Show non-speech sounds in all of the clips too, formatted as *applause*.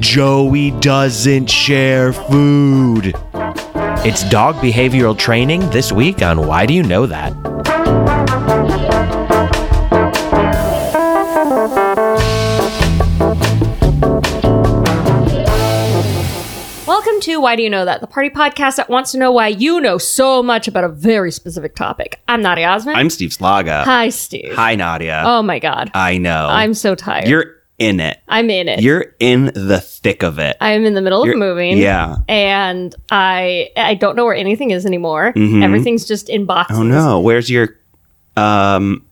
Joey doesn't share food. It's dog behavioral training this week on Why Do You Know That? To Why Do You Know That, the party podcast that wants to know why you know so much about a very specific topic. I'm Nadia Osman. I'm Steve Slaga. Hi, Steve. Hi, Nadia. Oh my God. I know. I'm so tired. You're in it. I'm in it. You're in the thick of it. I'm in the middle of You're- moving. Yeah. And I I don't know where anything is anymore. Mhm. Everything's just in boxes. Oh no. Where's your um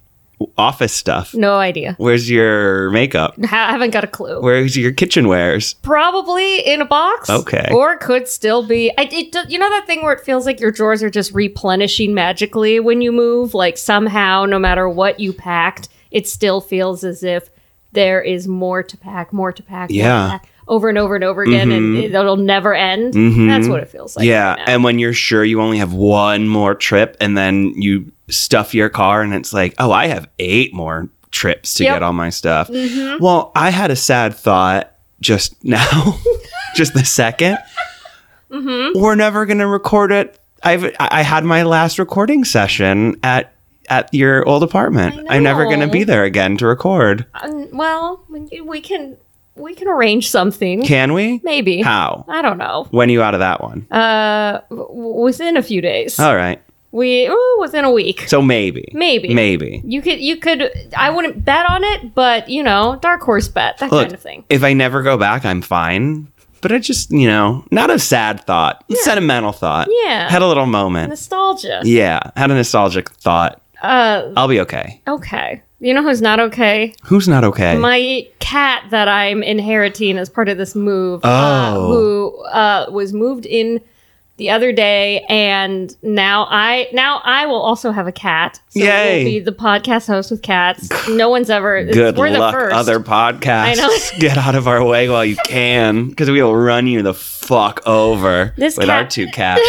office stuff? No idea. Where's your makeup? I haven't got a clue. Where's your kitchenwares? Probably in a box. Okay. Or could still be. I, it, you know that thing where it feels like your drawers are just replenishing magically when you move? Like somehow, no matter what you packed, it still feels as if there is more to pack, more to pack, more to Yeah. pack, over and over and over again, and it, it'll never end. Mhm. That's what it feels like. yeah. right and when you're sure you only have one more trip and then you stuff your car and it's like, oh, I have eight more trips to Yep. get all my stuff. Mm-hmm. Well, I had a sad thought just *laughs* now, just the 2nd Mm-hmm. We're never going to record it. I've I had my last recording session at at your old apartment. I'm never going to be there again to record. Um, well, we we can we can arrange something. Can we? Maybe. How? I don't know. When are you out of that one? Uh, w- within a few days. All right. We ooh, within a week. So maybe. Maybe. Maybe. You could, you could. I wouldn't bet on it, but you know, dark horse bet that Look, kind of thing. if I never go back, I'm fine. But I just, you know, not a sad thought, sentimental thought. Yeah. Had a little moment. Nostalgia. yeah. Had a nostalgic thought. Uh, I'll be okay. okay. You know who's not okay? Who's not okay? My cat that I'm inheriting as part of this move. Uh, Oh. who uh, was moved in the other day, and now I now I will also have a cat. So Yay. We'll be the podcast host with cats. No one's ever. Good we're luck, the first. other podcasts. I know. *laughs* Get out of our way while you can, because we will run you the fuck over This with cat- our two *laughs* cats.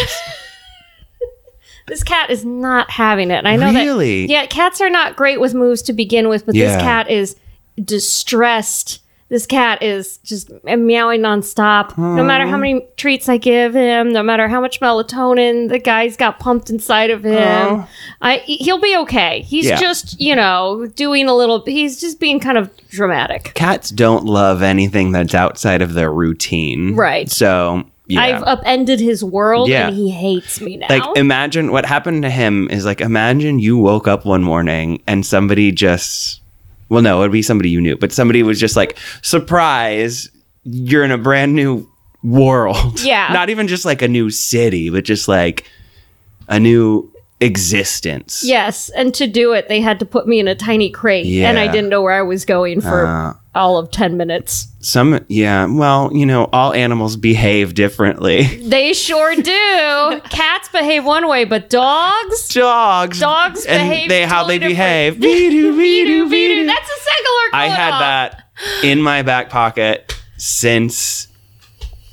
This cat is not having it. And I know Really? that. Yeah, cats are not great with moves to begin with, but this cat is distressed. This cat is just meowing nonstop. No matter how many treats I give him, no matter how much melatonin the guy's got pumped inside of him. I he'll be okay. He's Yeah. just you know doing a little. He's just being kind of dramatic. Cats don't love anything that's outside of their routine. Right. So, yeah. I've upended his world, Yeah. and he hates me now. like imagine what happened to him is like imagine you woke up one morning and somebody just well no it would be somebody you knew but somebody was just like surprise you're in a brand new world Yeah. *laughs* not even just like a new city but just like a new existence Yes, and to do it, they had to put me in a tiny crate, and I didn't know where I was going for Uh. all of 10 minutes. some yeah well you know all animals behave differently *laughs* They sure do. Cats behave one way, but dogs? dogs Dogs and behave they how totally they behave Beedoo, beedoo. be-doo. That's a secular I had that in my back pocket since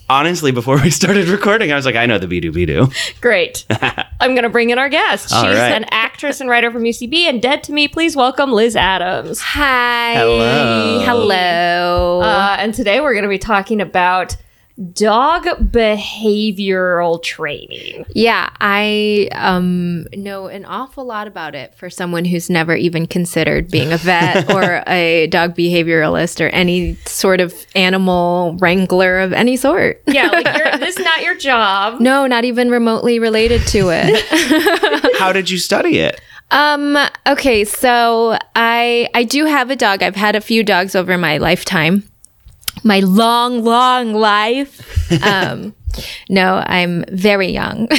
honestly before *laughs* we started recording. I was like, I know the Bidu Bidu. Great. *laughs* I'm going to bring in our guest. She's All right. an actress and writer from UCB, and dead to me, please welcome Liz Adams. Hi. Hello. Hello. Uh, and today we're going to be talking about dog behavioral training. yeah, I um, know an awful lot about it for someone who's never even considered being a vet *laughs* or a dog behavioralist or any sort of animal wrangler of any sort. Yeah, like you're, *laughs* this is not your job. No, not even remotely related to it. *laughs* How did you study it? Um. Okay. So I I do have a dog. I've had a few dogs over my lifetime, my long, long life. *laughs* Um. no, I'm very young. *laughs*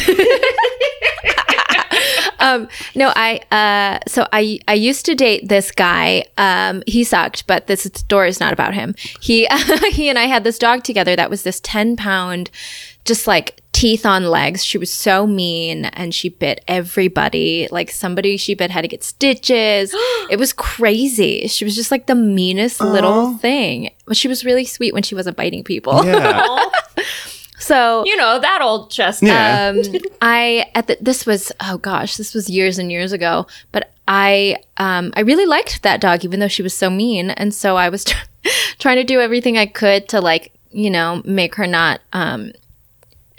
um. No, I. Uh. So I I used to date this guy. Um. He sucked, but this story is not about him. He *laughs* he and I had this dog together that was this ten pound, just like teeth on legs. She was so mean and she bit everybody. Like somebody she bit had to get stitches. *gasps* it was crazy. She was just like the meanest little thing. But she was really sweet when she wasn't biting people. Yeah. *laughs* so You know that old chestnut. Yeah. um, *laughs* I at the, this was oh gosh, this was years and years ago. But I um, I really liked that dog, even though she was so mean, and so I was tr- *laughs* trying to do everything I could to like you know make her not um,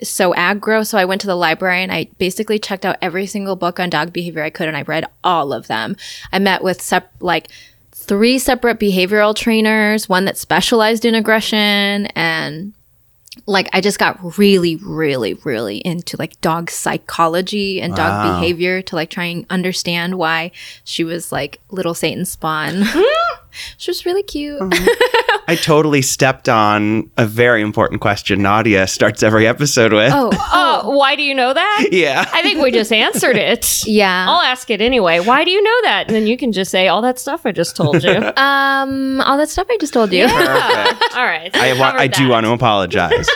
so aggro. So I went to the library and I basically checked out every single book on dog behavior I could, and I read all of them. I met with sep- like three separate behavioral trainers, one that specialized in aggression and like I just got really, really, really into like dog psychology and dog Wow. behavior to like try and understand why she was like little Satan spawn. *laughs* *laughs* she was really cute. Mm-hmm. *laughs* I totally stepped on a very important question Nadia starts every episode with. Oh, oh, *laughs* why do you know that? Yeah. I think we just answered it. *laughs* yeah. I'll ask it anyway. Why do you know that? And then you can just say all that stuff I just told you. *laughs* um, all that stuff I just told you. Perfect. all right. I, wa- I do want to apologize. to.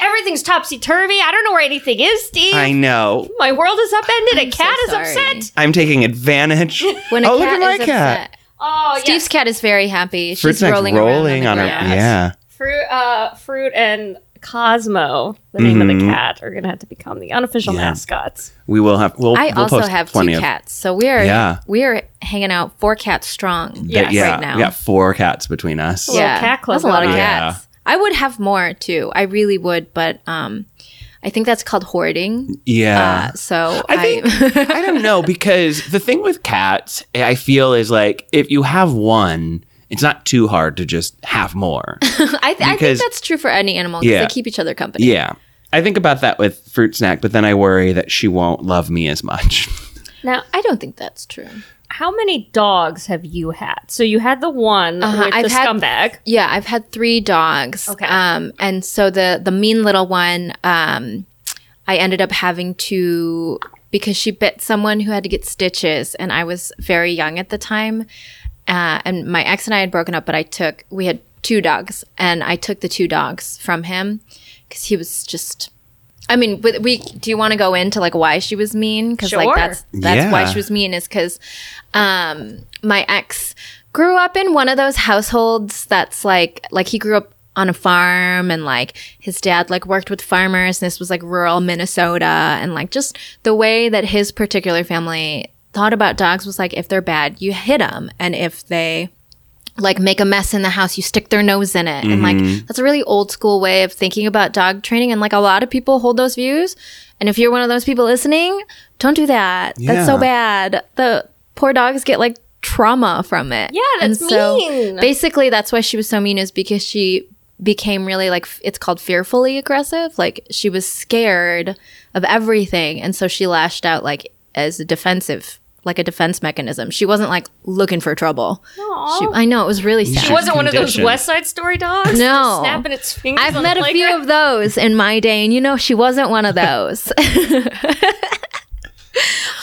Everything's topsy turvy. I don't know where anything is, Steve. I know. My world is upended. A I'm so cat is sorry. upset. I'm taking advantage. When a oh, cat look at my is cat. upset. Oh, Steve's yes. cat is very happy. She's Fruit's rolling, rolling, around on the her. grass. Yeah. Fruit, uh, Fruit and Cosmo, the name of the Mhm. cat, are going to have to become the unofficial Yeah. mascots. We will have. We'll, I we'll also post have plenty two of, cats, so we are Yeah. we are hanging out four cats strong. Yes. Yeah, right now. we got four cats between us. Yeah, cat club that's a lot of going on. cats. I would have more too. I really would, but um, I think that's called hoarding. Yeah. Uh, so I think I don't know *laughs* because the thing with cats, I feel, is like if you have one, it's not too hard to just have more. *laughs* I, th- I think that's true for any animal because Yeah. they keep each other company. yeah. I think about that with fruit snack, but then I worry that she won't love me as much. *laughs* Now, I don't think that's true. How many dogs have you had? So you had the one Uh-huh, with I've the had- scumbag. Yeah, I've had three dogs. Okay. Um, and so the the mean little one, um, I ended up having to because she bit someone who had to get stitches, and I was very young at the time. Uh, and my ex and I had broken up, but I took we had two dogs, and I took the two dogs from him because he was just. I mean, we, we do you want to go into like why she was mean? Because Sure. like that's that's why she was mean is because um, my ex grew up in one of those households that's like like he grew up on a farm and like his dad like worked with farmers and this was like rural Minnesota and like just the way that his particular family thought about dogs was like if they're bad you hit them and if they like make a mess in the house you stick their nose in it. And like mm-hmm. that's a really old school way of thinking about dog training and like a lot of people hold those views. And if you're one of those people listening don't do that. That's so bad. The poor dogs get like trauma from it. Yeah, that's mean. basically that's why she was so mean is because she became really like it's called fearfully aggressive. Like she was scared of everything. And so she lashed out like as a defensive like a defense mechanism she wasn't like looking for trouble she, i know it was really sad She wasn't one of those Conditioned. West Side Story dogs. No. snapping its fingers. I've on met the a few playground? of those in my day, and you know, she wasn't one of *laughs* those. *laughs*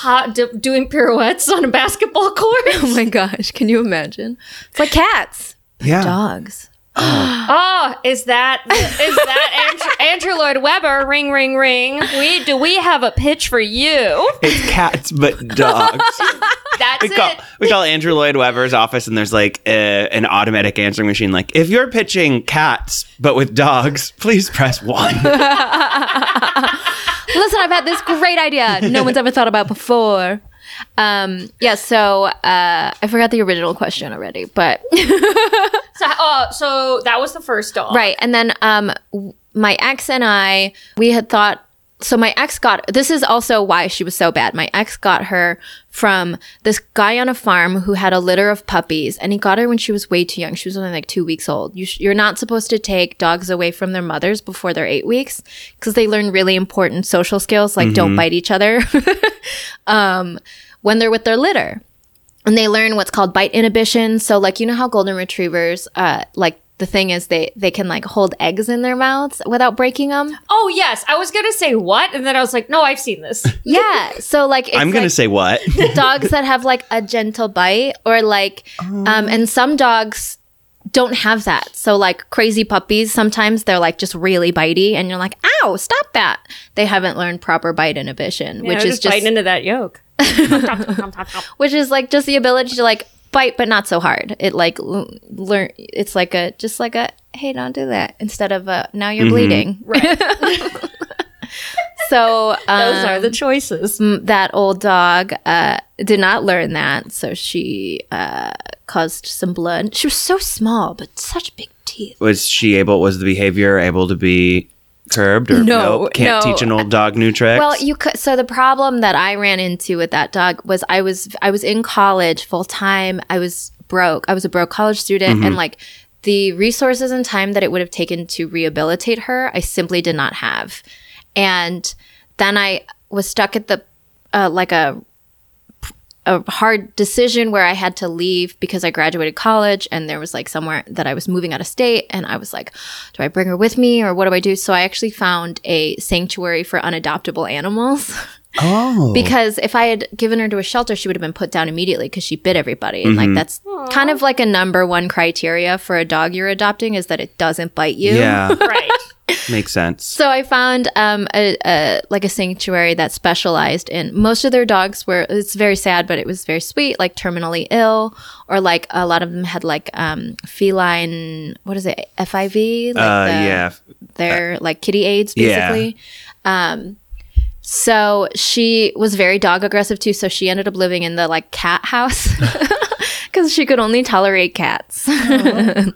Hot, d- doing pirouettes on a basketball court. *laughs* oh my gosh, can you imagine? It's like cats, Yeah. dogs. *gasps* Oh, is that is that Andrew, *laughs* Andrew Lloyd Webber? Ring, ring, ring. We do we have a pitch for you? It's cats, but dogs. *laughs* That's we call it. we call Andrew Lloyd Webber's office, and there's like a, an automatic answering machine. Like, if you're pitching cats but with dogs, please press one. *laughs* Listen, I've had this great idea no one's ever thought about before. Um, yeah, so uh, I forgot the original question already, but *laughs* So, uh, so that was the first dog. right. And then um, w- my ex and I, we had thought. So my ex got this is also why she was so bad. My ex got her from this guy on a farm who had a litter of puppies, and he got her when she was way too young. She was only like two weeks old. You sh- you're not supposed to take dogs away from their mothers before they're eight weeks because they learn really important social skills like don't bite each other *laughs* um, when they're with their litter and they learn what's called bite inhibition. So like you know how golden retrievers uh like the thing is they they can like hold eggs in their mouths without breaking them. Oh yes, I was gonna say what, and then I was like, no, I've seen this. *laughs* Yeah. So like it's I'm gonna like say what? *laughs* dogs that have like a gentle bite or like um and some dogs don't have that. So like crazy puppies, sometimes they're like just really bitey and you're like, ow, stop that. They haven't learned proper bite inhibition, Yeah, which is just biting into that yolk. *laughs* which is like just the ability to like bite but not so hard it like learn it's like a just like a hey, don't do that instead of uh, now you're Mm-hmm. bleeding. Right. *laughs* *laughs* So um, Those are the choices. that old dog uh, did not learn that, so she uh, caused some blood. She was so small, but such big teeth. Was she able? Was the behavior able to be curbed? Or No, nope, can't no. teach an old dog new tricks. Well, you could. So the problem that I ran into with that dog was I was I was in college full time. I was broke. I was a broke college student, and like the resources and time that it would have taken to rehabilitate her, I simply did not have. And then I was stuck at the uh, like a a hard decision where I had to leave because I graduated college and there was like somewhere that I was moving out of state and I was like, do I bring her with me or what do I do? So I actually found a sanctuary for unadoptable animals *laughs* oh, because if I had given her to a shelter, she would have been put down immediately because she bit everybody. And like that's kind of like a number one criteria for a dog you're adopting is that it doesn't bite you. yeah, *laughs* Right. makes sense. So I found um, a, a like a sanctuary that specialized in most of their dogs were. It's very sad, but it was very sweet. Like terminally ill, or like a lot of them had like um, feline. What is it? FIV. Like Uh, the- yeah, they're like kitty aids, Yeah. basically. Um, so she was very dog aggressive too. So she ended up living in the like cat house *laughs* because she could only tolerate cats. put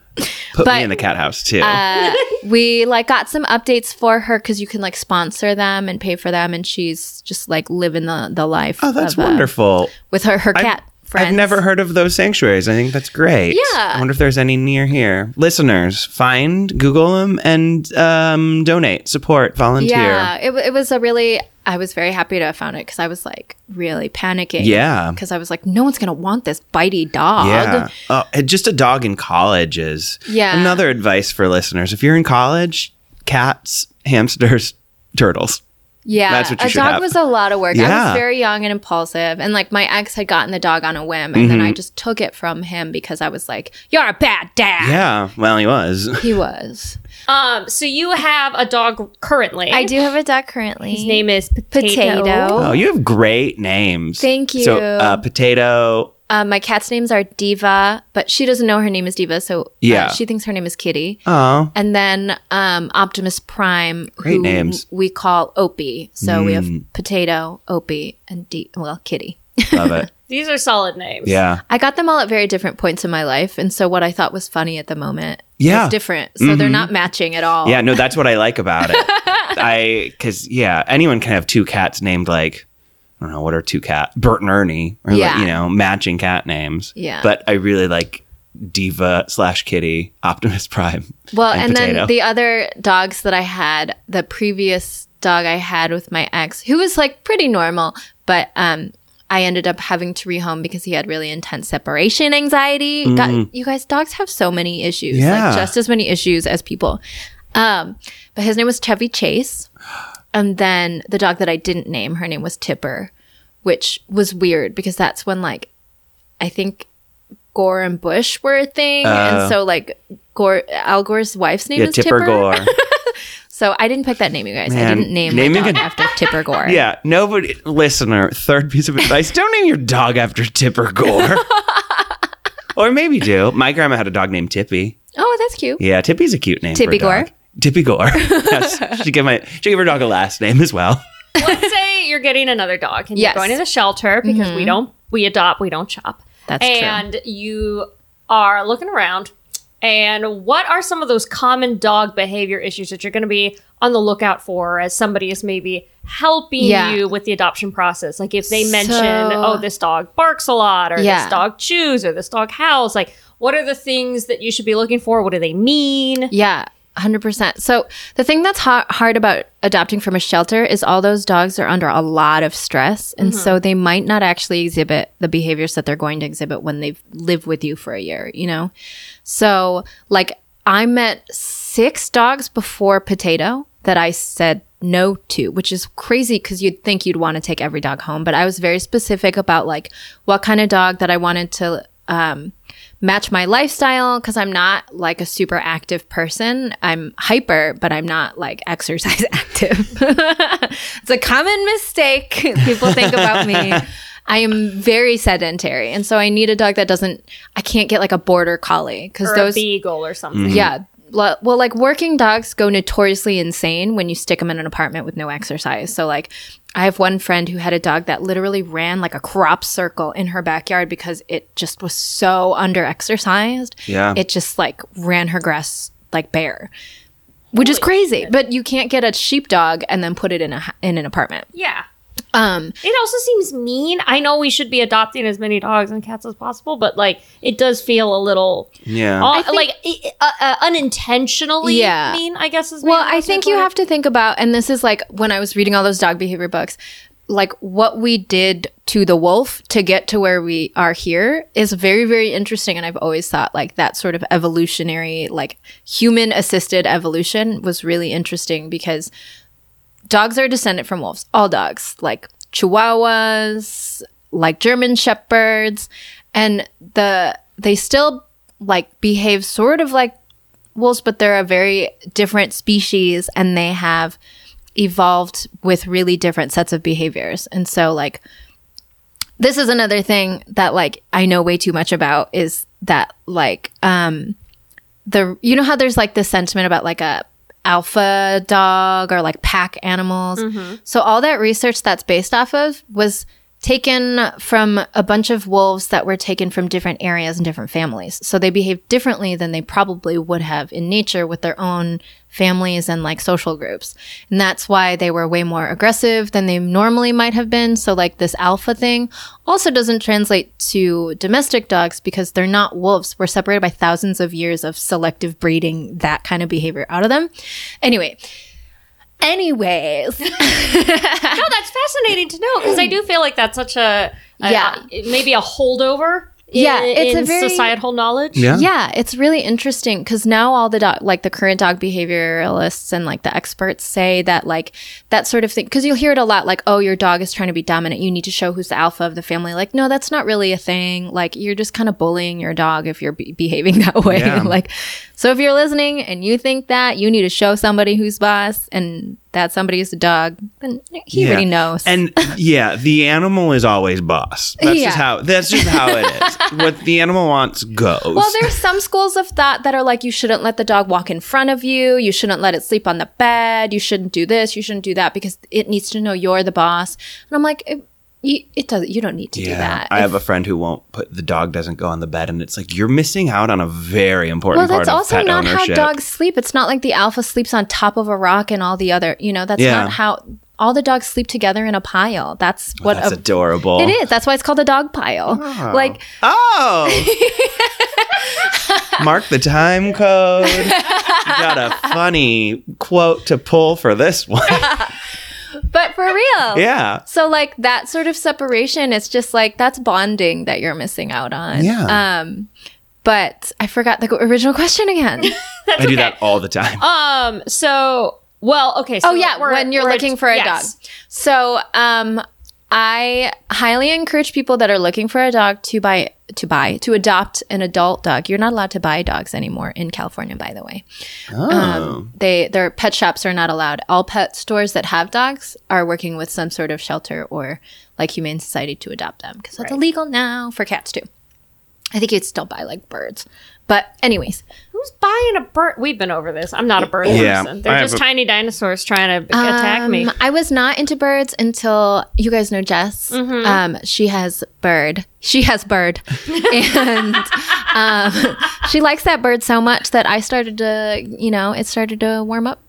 but- me in the cat house too. uh, we like got some updates for her because you can like sponsor them and pay for them, and she's just like living the the life. oh, that's uh, wonderful. with her her cat friends. I've never heard of those sanctuaries. I think that's great. Yeah. I wonder if there's any near here. Listeners, find, Google them, and um, donate, support, volunteer. Yeah, it, it was a really. I was very happy to have found it because I was like really panicking. Yeah. because I was like, no one's gonna want this bitey dog. Yeah. Oh, just a dog in college is Yeah. another advice for listeners. If you're in college, cats, hamsters, turtles. Yeah, That's what you a dog have. was a lot of work. I was very young and impulsive, and like my ex had gotten the dog on a whim, and then Mm-hmm. I just took it from him because I was like, "You're a bad dad." Yeah. Well, he was. *laughs* He was. Um, so you have a dog currently. I do have a dog currently. His name is Potato. Potato. Oh, you have great names. Thank So, you. uh, potato. Uh, my cat's names are Diva, but she doesn't know her name is Diva, so uh, Yeah. she thinks her name is Kitty. Oh, And then um, Optimus Prime, Great who names. we call Opie. So we have Mm. Potato, Opie, and D- well, Kitty. love it. *laughs* These are solid names. Yeah. I got them all at very different points in my life, and so what I thought was funny at the moment Yeah. Mm-hmm. was different. So they're not matching at all. Yeah, no, that's what I like about it. *laughs* I because yeah, anyone can have two cats named like I don't know what are two cat Bert and Ernie or like, you know matching cat names. Yeah. but I really like Diva slash Kitty, Optimus Prime. *laughs* Well, and, Potato. then the other dogs that I had, the previous dog I had with my ex, who was like pretty normal, but um, I ended up having to rehome because he had really intense separation anxiety. God, you guys, dogs have so many issues. Yeah. like just as many issues as people. Um, but his name was Chevy Chase, and then the dog that I didn't name, her name was Tipper, which was weird because that's when like I think Gore and Bush were a thing, and oh. so like Gore, Al Gore's wife's name Oh. Yeah, is Tipper, Gore. *laughs* So I didn't pick that name, you guys. I didn't name my naming dog a- after Tipper Gore. *laughs* yeah, nobody listener. Third piece of advice: don't name your dog after Tipper Gore. *laughs* or maybe do. My grandma had a dog named Tippy. Oh, that's cute. Yeah, Tippy's a cute name. Tippy for a dog. Gore? Tippy Gore. yes, she gave my she gave her dog a last name as well. Let's say you're getting another dog and Yes. you're going to the shelter because we mm-hmm. don't we adopt, we don't chop. That's true. and you are looking around. And what are some of those common dog behavior issues that you're going to be on the lookout for as somebody is maybe helping Yeah. you with the adoption process? Like if they mention, So- oh, this dog barks a lot, or Yeah. this dog chews, or this dog howls, like what are the things that you should be looking for? What do they mean? Yeah, 100%. So the thing that's ha- hard about adopting from a shelter is all those dogs are under a lot of stress. And so they might not actually exhibit the behaviors that they're going to exhibit when they've lived with you for a year, you know? So, like, I met six dogs before Potato that I said no to, which is crazy because you'd think you'd want to take every dog home. But I was very specific about like what kind of dog that I wanted to um, match my lifestyle because I'm not like a super active person. I'm hyper, but I'm not like exercise *laughs* active. *laughs* it's a common mistake *laughs* people think about me. I am very sedentary. And so I need a dog that doesn't, I can't get like a border collie because Or those, a beagle or something. Yeah, Well, like working dogs go notoriously insane when you stick them in an apartment with no exercise. So, like, I have one friend who had a dog that literally ran like a crop circle in her backyard because it just was so under exercised. Yeah. It just like ran her grass like bare, which is crazy. But you can't get a sheepdog and then put it in a h- in an apartment. Yeah. Um, It also seems mean. I know we should be adopting as many dogs and cats as possible, but like it does feel a little Yeah. uh, like uh, uh, unintentionally Yeah. mean. I guess is Well, I think you have to think about, and this is like when I was reading all those dog behavior books, like what we did to the wolf to get to where we are here is very, very interesting. And I've always thought like that sort of evolutionary, like human assisted evolution was really interesting because dogs are descended from wolves, all dogs, like chihuahuas, like German shepherds, and the they still like behave sort of like wolves, but they're a very different species and they have evolved with really different sets of behaviors. And so like this is another thing that like I know way too much about is that like um the you know how there's like this sentiment about like a alpha dog or like pack animals. Mm-hmm. So all that research that's based off of was taken from a bunch of wolves that were taken from different areas and different families. So they behave differently than they probably would have in nature with their own families and like social groups. And that's why they were way more aggressive than they normally might have been. So like this alpha thing also doesn't translate to domestic dogs because they're not wolves. We're separated by thousands of years of selective breeding that kind of behavior out of them. Anyway, anyways, *laughs* no, that's fascinating to know because I do feel like that's such a, a- Yeah. maybe a holdover. In, Yeah, it's a very- societal knowledge. Yeah. Yeah, it's really interesting because now all the dog, like the current dog behavioralists and like the experts say that like that sort of thing. Because you'll hear it a lot, like, "Oh, your dog is trying to be dominant. You need to show who's the alpha of the family." Like, no, that's not really a thing. Like, you're just kind of bullying your dog if you're be- behaving *laughs* that way. Yeah. like, so if you're listening and you think that, you need to show somebody who's boss, and that somebody is the dog. Then he Yeah. already knows. And *laughs* yeah, the animal is always boss. That's Yeah. just how that's just how it is. *laughs* what the animal wants goes. Well, there's some schools of thought that are like you shouldn't let the dog walk in front of you, you shouldn't let it sleep on the bed, you shouldn't do this, you shouldn't do that because it needs to know you're the boss. And I'm like, you, it doesn't. You don't need to do that. I have a friend who won't put the dog doesn't go on the bed, and it's like you're missing out on a very important. well, that's also not ownership. how dogs sleep. It's not like the alpha sleeps on top of a rock and all the other. You know, that's Yeah. not how all the dogs sleep together in a pile. That's what That's a, adorable. it is. That's why it's called a dog pile. Oh. Like Oh, *laughs* mark the time code. You got a funny quote to pull for this one. *laughs* but for real. yeah. So like that sort of separation, it's just like that's bonding that you're missing out on. Yeah. Um, but I forgot the original question again. *laughs* I do that all the time. Um. So, well, okay. So oh yeah, we're- when you're we're- looking for a yes. dog. So um, I highly encourage people that are looking for a dog to buy to buy to adopt an adult dog. You're not allowed to buy dogs anymore in California, by the way. Oh. Um, they their pet shops are not allowed. All pet stores that have dogs are working with some sort of shelter or like Humane Society to adopt them because it's illegal now for cats too. I think you'd still buy like birds, but anyways, Who's buying a bird? We've been over this. I'm not a bird Yeah, person. They're have just a- tiny dinosaurs trying to attack me. Um, I was not into birds until you guys know Jess. Mm-hmm. Um, she has bird. She has bird, *laughs* and um, she likes that bird so much that I started to, you know, it started to warm up.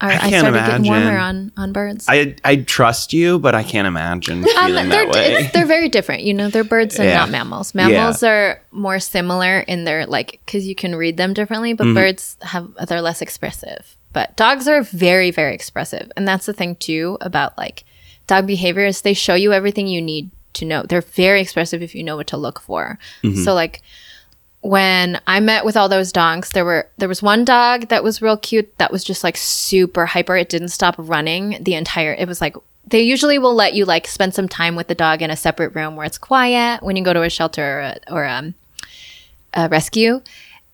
I, can't started getting warmer imagine. on on birds. I I trust you, but I can't imagine *laughs* Um, feeling they're, that way. they're very different. You know, they're birds and Yeah. not mammals. Mammals are more similar in their like because you can read them differently, Mm-hmm. but birds have they're less expressive. But dogs are very very expressive, and that's the thing too about like dog behavior is they show you everything you need to know. They're very expressive if you know what to look for. Mm-hmm. So like when I met with all those dogs, there were there was one dog that was real cute that was just like super hyper. It didn't stop running the entire. It was like they usually will let you like spend some time with the dog in a separate room where it's quiet when you go to a shelter or, a, or um, a rescue.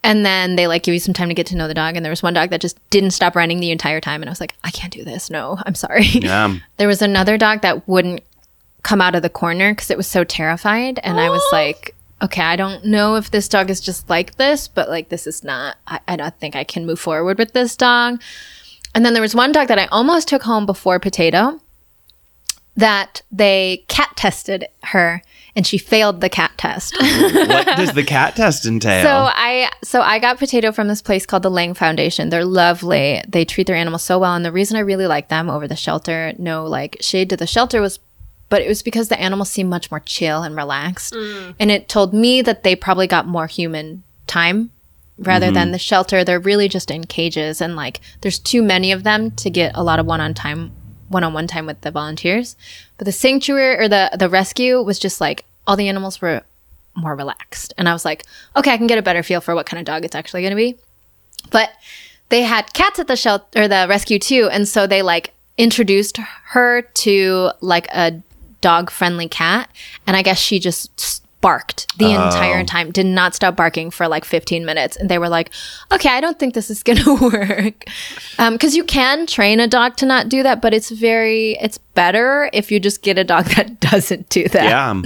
And then they like give you some time to get to know the dog. And there was one dog that just didn't stop running the entire time. And I was like, I can't do this. No, I'm sorry. *laughs* yeah. There was another dog that wouldn't come out of the corner because it was so terrified. And I was like, okay, I don't know if this dog is just like this, but like this is not, I, I don't think I can move forward with this dog. And then there was one dog that I almost took home before Potato that they cat tested her and she failed the cat test. *laughs* what does the cat test entail? So I so I got potato from this place called the Lange Foundation. They're lovely. They treat their animals so well, and the reason I really like them over the shelter, no like shade to the shelter, was, but it was because the animals seemed much more chill and relaxed, mm. and it told me that they probably got more human time rather than mm-hmm. the shelter. They're really just in cages, and like there's too many of them to get a lot of one on time one-on-one time with the volunteers. But the sanctuary or the the rescue was just like all the animals were more relaxed. And i was like okay i can get a better feel for what kind of dog it's actually going to be. But they had cats at the shelter or the rescue too. And so they like introduced her to like a dog friendly cat and i guess she just barked the oh. entire time did not stop barking for like 15 minutes and they were like okay i don't think this is gonna *laughs* work. Um, because you can train a dog to not do that but it's very it's better if you just get a dog *laughs* that doesn't do that yeah. Um,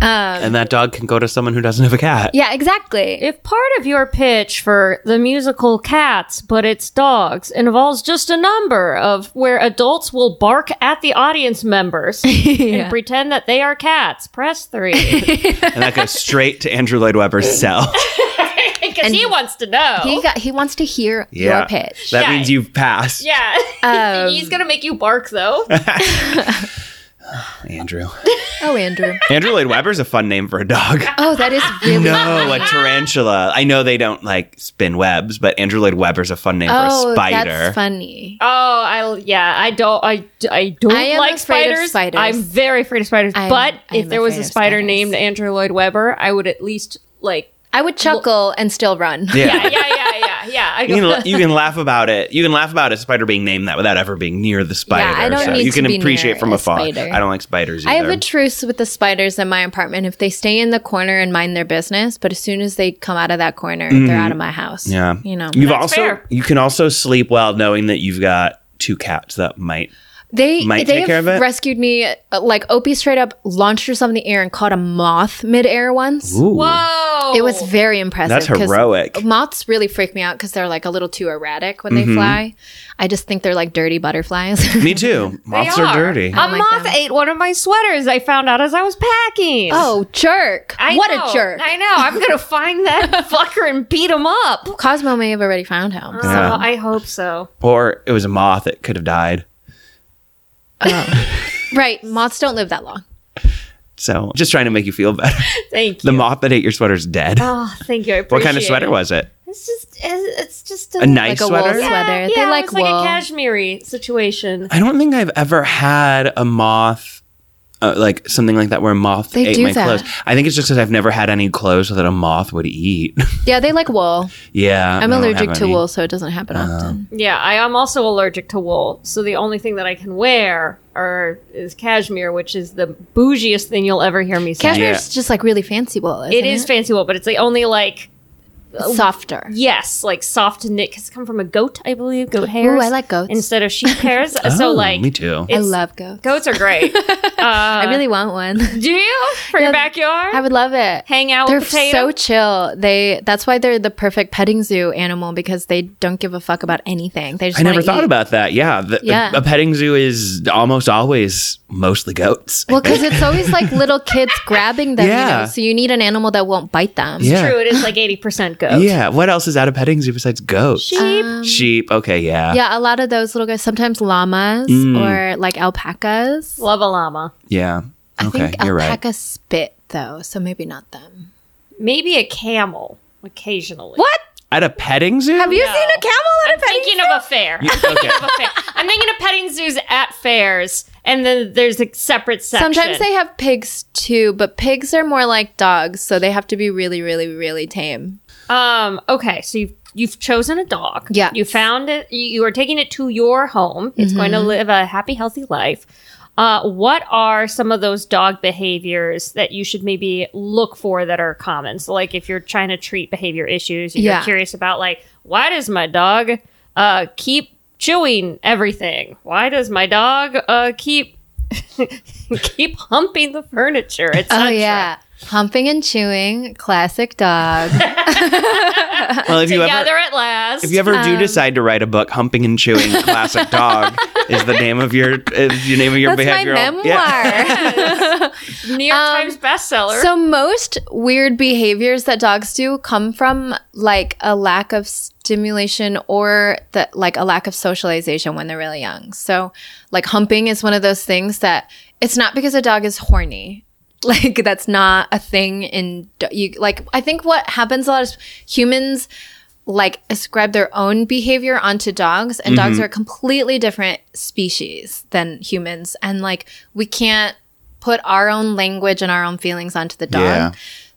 and that dog can go to someone who doesn't have a cat. yeah exactly If part of your pitch for the musical Cats, but it's dogs, involves just a number of where adults will bark at the audience members *laughs* and pretend that they are cats, press three. *laughs* And that goes straight to Andrew Lloyd Webber's cell. *laughs* Because he wants to know. he got he wants to hear Yeah. your pitch That Yeah. means you've passed. yeah. Um, *laughs* He's going to make you bark, though. *laughs* Andrew. oh andrew Andrew Lloyd Webber's a fun name for a dog. oh that is really No, a tarantula. I know they don't like spin webs, but Andrew Lloyd Webber's a fun name oh for a spider. that's funny Oh, I yeah, I don't, I, I don't I am like afraid of spiders. spiders. I'm very afraid of spiders. I'm- but I if there was a spider named Andrew Lloyd Webber, I would at least like, i would chuckle and still run Yeah. yeah, yeah, yeah, yeah, yeah. I You can, you can laugh about it. You can laugh about a spider being named that without ever being near the spider. Yeah, I don't so need you to can be appreciate near from afar. spider. I don't like spiders either. I have a truce with the spiders in my apartment. If they stay in the corner and mind their business, but as soon as they come out of that corner, they're out of my house. Mm-hmm. yeah. You know, You've That's also fair. you can also sleep well knowing that you've got two cats that might they Might they take care have of it? rescued me. uh, Like Opie straight up launched herself in the air and caught a moth midair once. Ooh. Whoa! It was very impressive. That's 'cause heroic. Moths really freak me out because they're like a little too erratic when Mm-hmm. they fly. I just think they're like dirty butterflies. Me too. *laughs* Moths They are. dirty. A don't like moth them. ate one of my sweaters. I found out as I was packing. oh, jerk! I what know, a jerk! I know. I'm gonna *laughs* find that fucker and beat him up. Cosmo may have already found him. So I hope so. Or it was a moth that could have died. Oh. Right, moths don't live that long. So just trying to make you feel better. Thank you. The moth that ate your sweater is dead. Oh, thank you. I what kind of sweater it. was it? It's just, it's just a, A nice Like a wool sweater? sweater. Yeah, They yeah, like it's like wool. a cashmere situation. I don't think I've ever had a moth, uh, like something like that, where a moth They ate do my that. clothes. I think it's just because I've never had any clothes that a moth would eat. *laughs* Yeah, they like wool. yeah, I'm allergic to any. wool, so it doesn't happen often. Yeah, I am also allergic to wool. So the only thing that I can wear are is cashmere, which is the bougiest thing you'll ever hear me say. Cashmere's just like really fancy wool. Isn't it is fancy wool, but it's the only like softer. yes, like soft knit. Cause it's come from a goat, I believe, goat hairs. Oh, I like goats. instead of sheep *laughs* hairs. Uh, oh, so like me too. I love goats. goats are great. *laughs* I really want one. Do you for your backyard? I would love it. Hang out They're with potato. so chill. They that's why they're the perfect petting zoo animal because they don't give a fuck about anything. They just I never wanna thought eat. about that. Yeah, the, Yeah. A, a petting zoo is almost always mostly goats. Well, because it's always like *laughs* little kids grabbing them. You Yeah. know? So you need an animal that won't bite them. Yeah. True, it is like eighty percent goat. Yeah. What else is at a petting zoo besides goats? Sheep. Sheep. Okay. Yeah. Yeah, a lot of those little guys. Sometimes llamas Mm. or like alpacas. Love a llama. Yeah. I think You're right. alpacas spit though, so maybe not them. Maybe a camel occasionally. What? At a petting zoo? Have you No. seen a camel at I'm a petting thinking zoo? of a fair. okay. of a fair. I'm thinking of petting zoos at fairs, and then there's a separate section. Sometimes they have pigs too, but pigs are more like dogs, so they have to be really, really, really tame. Um. Okay. So you've you've chosen a dog. Yeah. You found it. You, are taking it to your home. It's going to Mm-hmm. live a happy, healthy life. Uh, what are some of those dog behaviors that you should maybe look for that are common? So, like, if you're trying to treat behavior issues, you're Yeah. curious about like, why does my dog uh, keep chewing everything? Why does my dog uh, keep *laughs* keep humping the furniture? Etc. Oh yeah. Humping and chewing, classic dog. *laughs* Well, if you Together ever at last. if you ever do um, decide to write a book, "Humping and Chewing Classic Dog" *laughs* is the name of your is your name of your That's my behavioral. memoir. Yeah. New York um, Times bestseller. So most weird behaviors that dogs do come from like a lack of stimulation or that like a lack of socialization when they're really young. So like humping is one of those things that it's not because a dog is horny. *laughs* Like that's not a thing in you like I think what happens a lot is humans like ascribe their own behavior onto dogs and dogs mm-hmm. are a completely different species than humans and like we can't put our own language and our own feelings onto the dog. Yeah.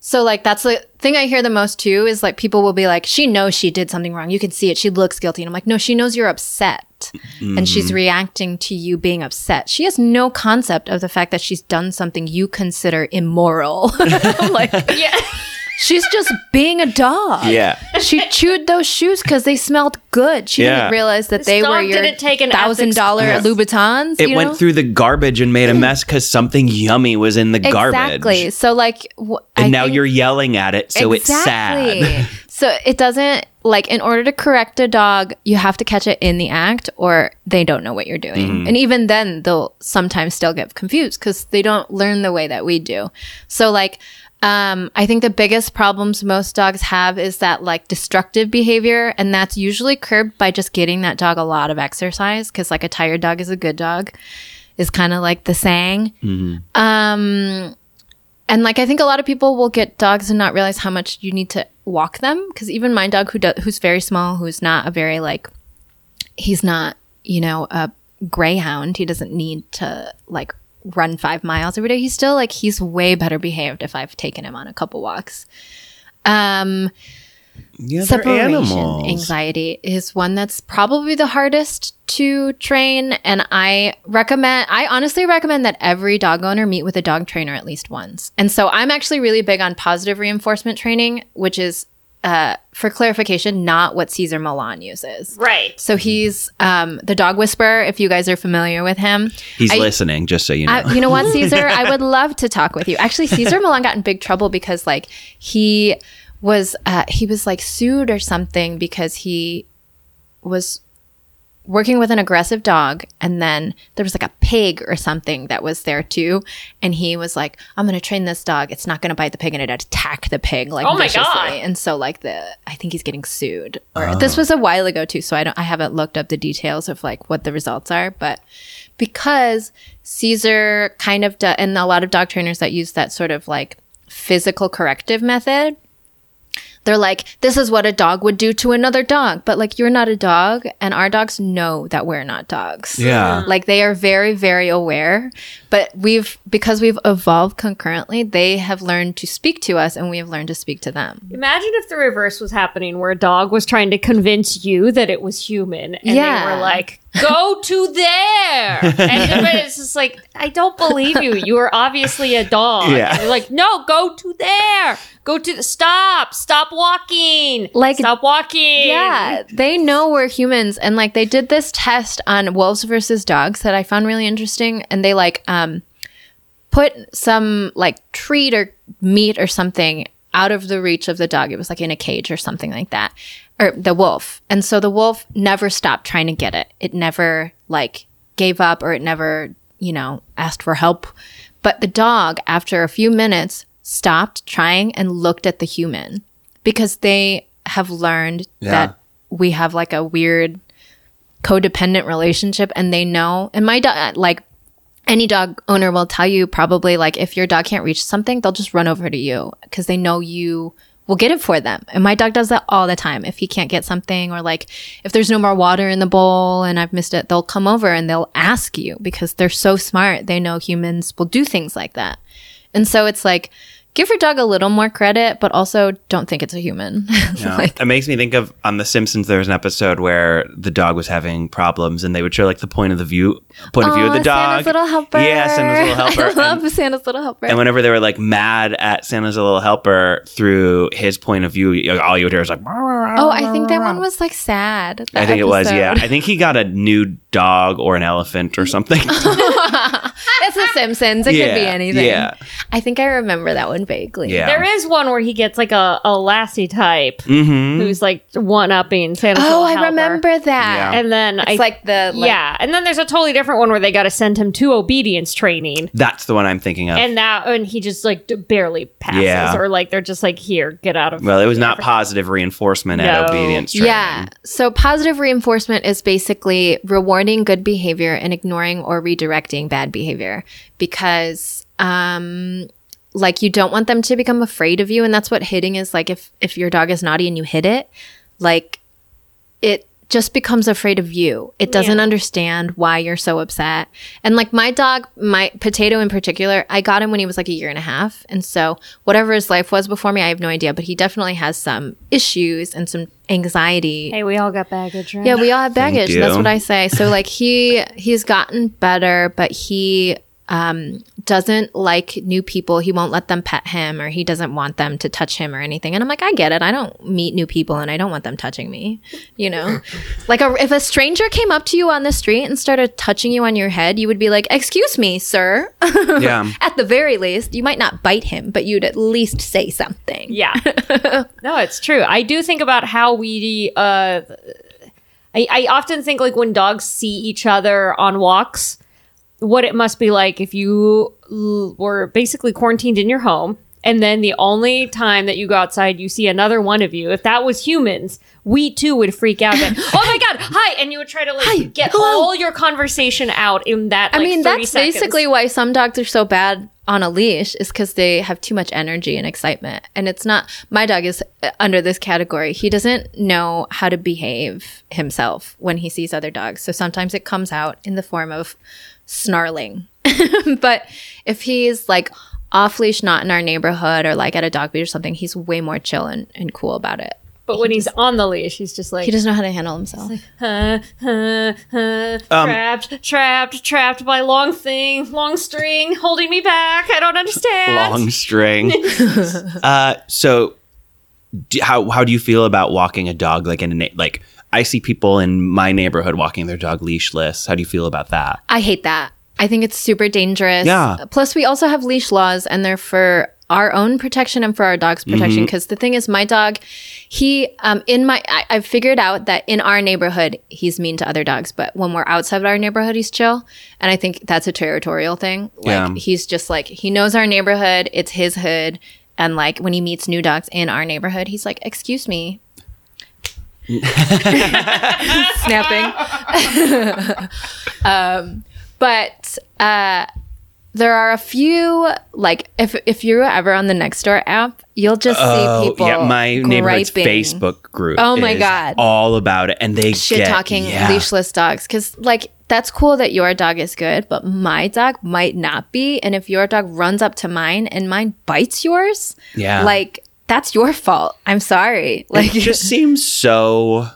So like that's the thing I hear the most too is like people will be like, she knows she did something wrong. You can see it. She looks guilty. And I'm like, no, she knows you're upset. And she's mm-hmm. reacting to you being upset. She has no concept of the fact that she's done something you consider immoral. *laughs* I'm like, *laughs* yeah. *laughs* she's just being a dog. Yeah. She chewed those shoes because they smelled good. She Yeah. didn't realize that they dog were your didn't take an thousand dollar ethics Louboutins. It you went know? through the garbage and made a mess because something yummy was in the garbage. Exactly. So like, wh- And I now think- you're yelling at it, so it's sad. *laughs* so it doesn't like in order to correct a dog, you have to catch it in the act, or they don't know what you're doing. Mm-hmm. And even then, they'll sometimes still get confused because they don't learn the way that we do. So like. Um, I think the biggest problems most dogs have is that like destructive behavior, and that's usually curbed by just getting that dog a lot of exercise. Because like a tired dog is a good dog, is kind of like the saying. Um, and like I think a lot of people will get dogs and not realize how much you need to walk them because even my dog who does who's very small who's not a very like he's not you know a greyhound he doesn't need to like run 5 miles every day he's still like he's way better behaved if I've taken him on a couple walks. Um Yeah, separation anxiety is one that's probably the hardest to train and i recommend i honestly recommend that every dog owner meet with a dog trainer at least once. And so i'm actually really big on positive reinforcement training which is uh, for clarification not what Cesar Millan uses Right. so he's um, the dog whisperer if you guys are familiar with him He's I- listening, just so you know. uh, you know what, *laughs* Cesar? I would love to talk with you. Actually, Cesar Millan got in big trouble because like he was uh, he was like sued or something because he was working with an aggressive dog and then there was like a pig or something that was there too and he was like i'm going to train this dog it's not going to bite the pig and it attack the pig like Oh my viciously. God. and so like the i think he's getting sued or ah. this was a while ago too so i don't i haven't looked up the details of like what the results are but because Cesar kind of do, and a lot of dog trainers that use that sort of like physical corrective method they're like, this is what a dog would do to another dog. But like, you're not a dog, and our dogs know that we're not dogs. Yeah. Like, they are very, very aware. But we've, because we've evolved concurrently, they have learned to speak to us, and we have learned to speak to them. Imagine if the reverse was happening where a dog was trying to convince you that it was human and Yeah. they were like, go to there. *laughs* And then it's just like, I don't believe you. You are obviously a dog. Yeah. You're like, no, go to there. Go to the stop. Stop walking. Like- stop walking. Yeah, they know we're humans, and like they did this test on wolves versus dogs that I found really interesting, and they like um put some like treat or meat or something out of the reach of the dog. It was like in a cage or something like that, or the wolf, and so the wolf never stopped trying to get it. It never like gave up, or it never you know asked for help. But the dog, after a few minutes, stopped trying and looked at the human because they have learned Yeah. that we have like a weird codependent relationship and they know and my dog like any dog owner will tell you probably like if your dog can't reach something they'll just run over to you because they know you will get it for them. And my dog does that all the time. If he can't get something or like if there's no more water in the bowl and i've missed it they'll come over and they'll ask you because they're so smart. They know humans will do things like that. And so it's like give your dog a little more credit but also don't think it's a human *laughs* like it makes me think of on The Simpsons. There was an episode where the dog was having problems, and they would show like the point of the view, point of view of oh, the dog. Santa's little helper. Yeah, Santa's little *laughs* helper. I love and, Santa's little helper. and whenever they were like mad at Santa's little helper through his point of view, all you would hear is like. oh, I think that one was like sad. I think it was. Yeah, I think he got a new dog or an elephant or something. *laughs* it's it's The Simpsons. It could be anything. yeah. I think I remember that one vaguely. Yeah. There is one where he gets like a, a lassie type Mm-hmm. who's like one upping Santa's Oh, little I helper. remember that. Yeah. And then It's I like the like, yeah, and then there's a totally different one where they got to send him to obedience training, That's the one I'm thinking of. and that and he just like barely passes, Yeah. or like they're just like here, get out of. well, it was not positive reinforcement at obedience training. Yeah. So positive reinforcement is basically rewarding good behavior and ignoring or redirecting bad behavior because um like you don't want them to become afraid of you and that's what hitting is like if if your dog is naughty and you hit it like it just becomes afraid of you. It doesn't Yeah. understand why you're so upset. And like my dog, my potato in particular, I got him when he was like a year and a half. And so whatever his life was before me, I have no idea, but he definitely has some issues and some anxiety. Hey, we all got baggage, right? Yeah, we all have baggage. That's what I say. So like he he's gotten better, but he um doesn't like new people. He won't let them pet him or he doesn't want them to touch him or anything. And I'm like, I get it. I don't meet new people and I don't want them touching me. You know? *laughs* like a, if a stranger came up to you on the street and started touching you on your head, you would be like, "Excuse me, sir." *laughs* Yeah. at the very least, you might not bite him, but you'd at least say something. Yeah. *laughs* no, it's true. I do think about how we uh I, I often think like when dogs see each other on walks, what it must be like if you l- were basically quarantined in your home and then the only time that you go outside you see another one of you. If that was humans, we too would freak out. And, *laughs* oh my god, hi! And you would try to like get all your conversation out in that. I mean, 30 that's seconds. basically why some dogs are so bad on a leash is because they have too much energy and excitement. And it's not, my dog is uh, under this category. He doesn't know how to behave himself when he sees other dogs. So sometimes it comes out in the form of snarling. *laughs* but if he's like off leash, not in our neighborhood or like at a dog beach or something, he's way more chill and, and cool about it. But when he's on the leash, he's just like He doesn't know how to handle himself. uh, uh, uh, Um, trapped, trapped, trapped by long thing, long string holding me back. I don't understand. Long string. *laughs* uh, so, do, how how do you feel about walking a dog like in a na- like? I see people in my neighborhood walking their dog leashless. How do you feel about that? I hate that. I think it's super dangerous. Yeah. Plus, we also have leash laws, and they're for our own protection and for our dog's protection. Because the thing is, my dog, he, um, in my, I, I've figured out that in our neighborhood, he's mean to other dogs, but when we're outside of our neighborhood, he's chill. And I think that's a territorial thing. Like, Yeah. he's just like, he knows our neighborhood, it's his hood. And like, when he meets new dogs in our neighborhood, he's like, excuse me. *laughs* Snapping. *laughs* um, but uh, there are a few like if if you're ever on the Nextdoor app, you'll just see people Oh, yeah, my neighborhood's griping, Facebook group. Oh my is God. all about it, and they shit get- talking yeah. leashless dogs because like that's cool that your dog is good, but my dog might not be. And if your dog runs up to mine and mine bites yours, Yeah. like that's your fault. I'm sorry. Like it just *laughs* seems so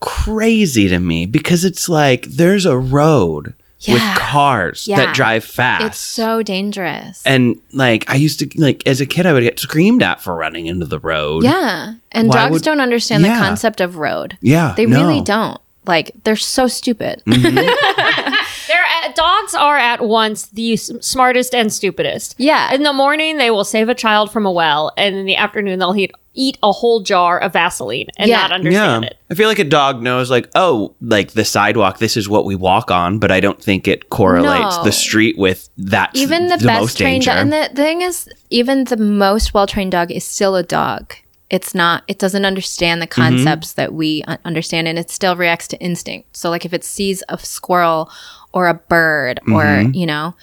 crazy to me because it's like there's a road with cars Yeah. that drive fast. it's so dangerous. and like I used to like as a kid I would get screamed at for running into the road. Yeah. And Why dogs would- don't understand Yeah. the concept of road. Yeah, They no. really don't. Like, they're so stupid. Mm-hmm. *laughs* They're at, dogs are at once the s- smartest and stupidest. Yeah. In the morning, they will save a child from a well, and in the afternoon, they'll eat eat a whole jar of Vaseline and Yeah. not understand Yeah. it. I feel like a dog knows like, oh, like the sidewalk, this is what we walk on, but I don't think it correlates No. the street with that even the, the best most trained danger. dog. And the thing is, even the most well trained dog is still a dog. It's not, it doesn't understand the Mm-hmm. concepts that we understand and it still reacts to instinct. So, like, if it sees a squirrel or a bird or, you know,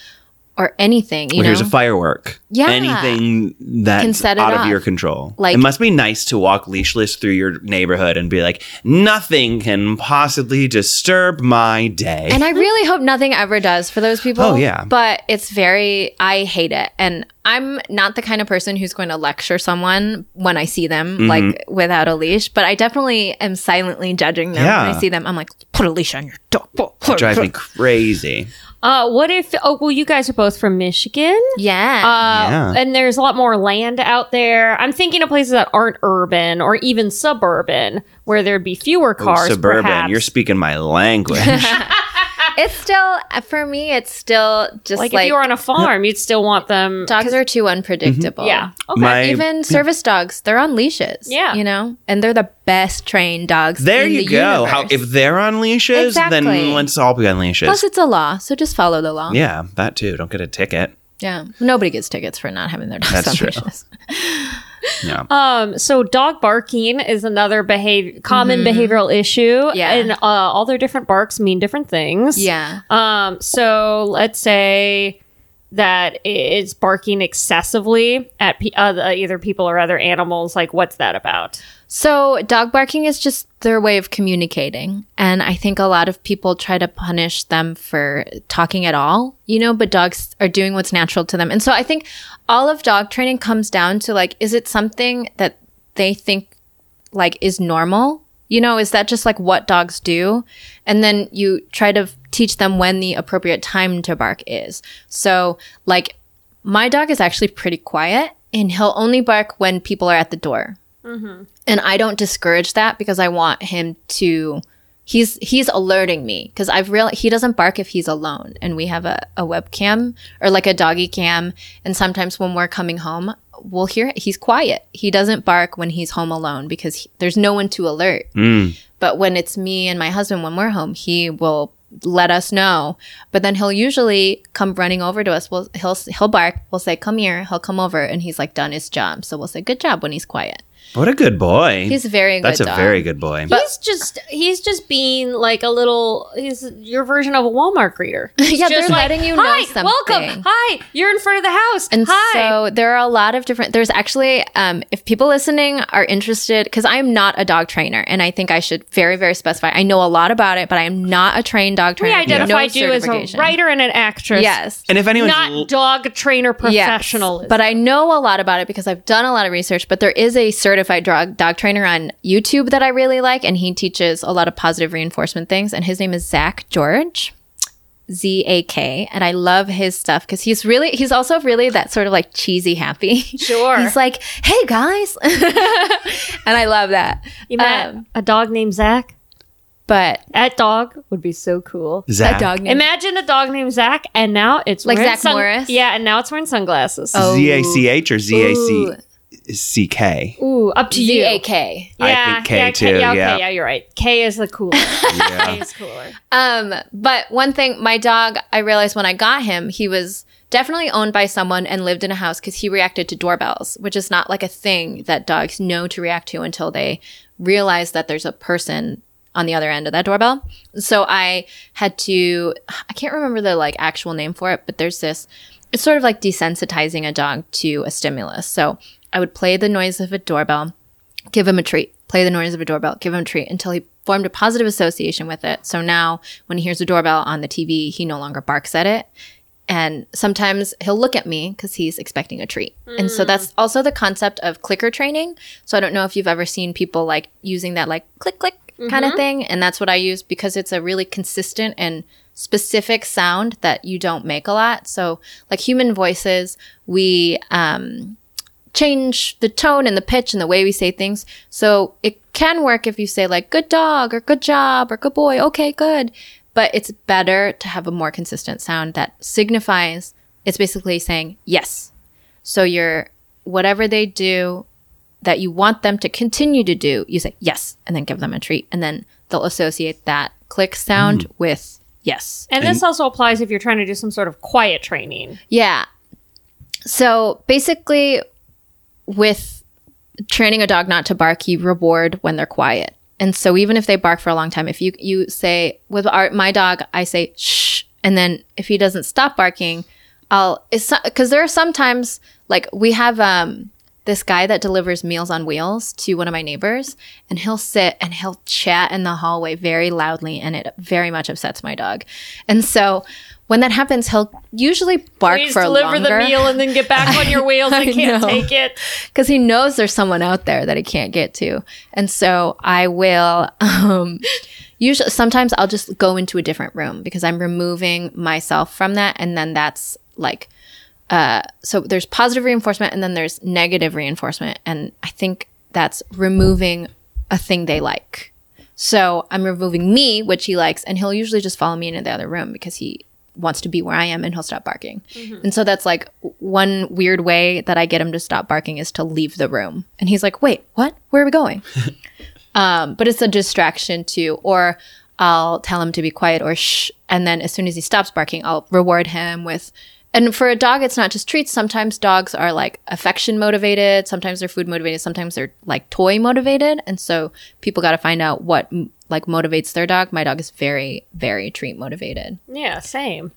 or anything, you Well, know, here's a firework. Yeah. Anything that's Can set it out of your control. Like- it must be nice to walk leashless through your neighborhood and be like, nothing can possibly disturb my day. And I really hope nothing ever does for those people. Oh, yeah. But it's very, I hate it. And I'm not the kind of person who's going to lecture someone when I see them, Mm-hmm. like without a leash. But I definitely am silently judging them when I see them. I'm like, put a leash on your dog. it drives me *laughs* crazy. Uh, what if? Oh, well, you guys are both from Michigan. Yeah. Uh, Yeah. And there's a lot more land out there. I'm thinking of places that aren't urban or even suburban, where there'd be fewer cars. Suburban, perhaps. you're speaking my language. *laughs* *laughs* it's still for me. It's still just like, like, if you were on a farm, you'd still want them. dogs are too unpredictable. Yeah. Okay. My- Even service dogs, they're on leashes. Yeah. You know? And they're the best trained dogs. There in you the go. How if they're on leashes, Exactly. then let's all be on leashes. Plus, it's a law, so just follow the law. yeah, that too. Don't get a ticket. Yeah. Nobody gets tickets for not having their dogs That's on true. leashes. *laughs* Yeah. Um, so dog barking is another behavior, common behavioral issue. Mm-hmm. Yeah. And uh, all their different barks mean different things. Yeah. Um, so let's say that it's barking excessively at pe- uh, either people or other animals. Like, what's that about? So, dog barking is just their way of communicating. And I think a lot of people try to punish them for talking at all, you know, but dogs are doing what's natural to them. And so I think all of dog training comes down to like, is it something that they think like is normal? You know, is that just like what dogs do? And then you try to teach them when the appropriate time to bark is. So, like, my dog is actually pretty quiet and he'll only bark when people are at the door. Mm-hmm. And I don't discourage that because I want him to he's he's alerting me because I've realized he doesn't bark if he's alone and we have a, a webcam or like a doggy cam and sometimes when we're coming home we'll hear he's quiet. He doesn't bark when he's home alone because he, there's no one to alert. Mm. But when it's me and my husband when we're home, he will let us know. But then he'll usually come running over to us. We'll, he'll he'll bark. We'll say, "Come here." He'll come over and he's like done his job. So we'll say, "Good job" when he's quiet. What a good boy. He's a very good That's a dog. very good boy. he's just he's just being like a little he's your version of a Walmart greeter. He's *laughs* Yeah, they're like, letting you know Hi, something." welcome. Hi, you're in front of the house. And Hi. so there are a lot of different. There's actually, um, if people listening are interested, because I am not a dog trainer, and I think I should very, very specify. I know a lot about it, but I am not a trained dog we trainer. identified No you as a writer and an actress. Yes. and if anyone's not l- dog trainer Yes. professional. But I know a lot about it because I've done a lot of research. But there is a certified dog dog trainer on YouTube that I really like, and he teaches a lot of positive reinforcement things. And his name is Zak George. Z A K, and I love his stuff because he's really, he's also really that sort of like cheesy happy. Sure. he's like, hey guys. *laughs* and I love that. you met Um, a dog named Zach. but That dog would be so cool. Zach, a dog named Imagine a dog named Zach, and now it's Like wearing Zach Morris? Yeah, and now it's wearing sunglasses. Oh. Z A C H or Z A C Ooh. C K. Ooh, up to Z you. A K. I think K yeah, too, yeah, okay, yeah. yeah, you're right. K is the cooler. *laughs* K is cooler. Um, but one thing, my dog, I realized when I got him, he was definitely owned by someone and lived in a house because he reacted to doorbells, which is not like a thing that dogs know to react to until they realize that there's a person on the other end of that doorbell. So I had to, I can't remember the like actual name for it, but there's this, it's sort of like desensitizing a dog to a stimulus. So I would play the noise of a doorbell give him a treat, play the noise of a doorbell, give him a treat until he formed a positive association with it. So now when he hears a doorbell on the TV, he no longer barks at it. And sometimes he'll look at me because he's expecting a treat. And so that's also the concept of clicker training. So I don't know if you've ever seen people like using that like click, click kind of thing. And that's what I use because it's a really consistent and specific sound that you don't make a lot. So like human voices, we, um, change the tone and the pitch and the way we say things. So it can work if you say like good dog or good job or good boy. Okay, good. But it's better to have a more consistent sound that signifies it's basically saying yes. So you're whatever they do that you want them to continue to do, you say yes and then give them a treat and then they'll associate that click sound mm. with yes. And this also applies if you're trying to do some sort of quiet training. Yeah. So basically, with training a dog not to bark, you reward when they're quiet. And so even if they bark for a long time, if you you say with our my dog, I say shh, and then if he doesn't stop barking, I'll because there are sometimes like we have um this guy that delivers meals on wheels to one of my neighbors and he'll sit and he'll chat in the hallway very loudly and it very much upsets my dog. And so when that happens, he'll usually bark Please for deliver longer the meal and then get back on your *laughs* wheels. I, I can't know. take it. because he knows there's someone out there that he can't get to. And so I will, um, usually, sometimes I'll just go into a different room because I'm removing myself from that. And then that's like, uh, so there's positive reinforcement and then there's negative reinforcement. And I think that's removing a thing they like. So I'm removing me, which he likes, and he'll usually just follow me into the other room because he wants to be where I am and he'll stop barking. And so that's like one weird way that I get him to stop barking is to leave the room. And he's like, wait, what? Where are we going? *laughs* um, but it's a distraction too. Or I'll tell him to be quiet or shh. And then as soon as he stops barking, I'll reward him with. And for a dog, it's not just treats. Sometimes dogs are like affection motivated. Sometimes they're food motivated. Sometimes they're like toy motivated. And so people got to find out what like motivates their dog. My dog is very, very treat motivated. Yeah, same.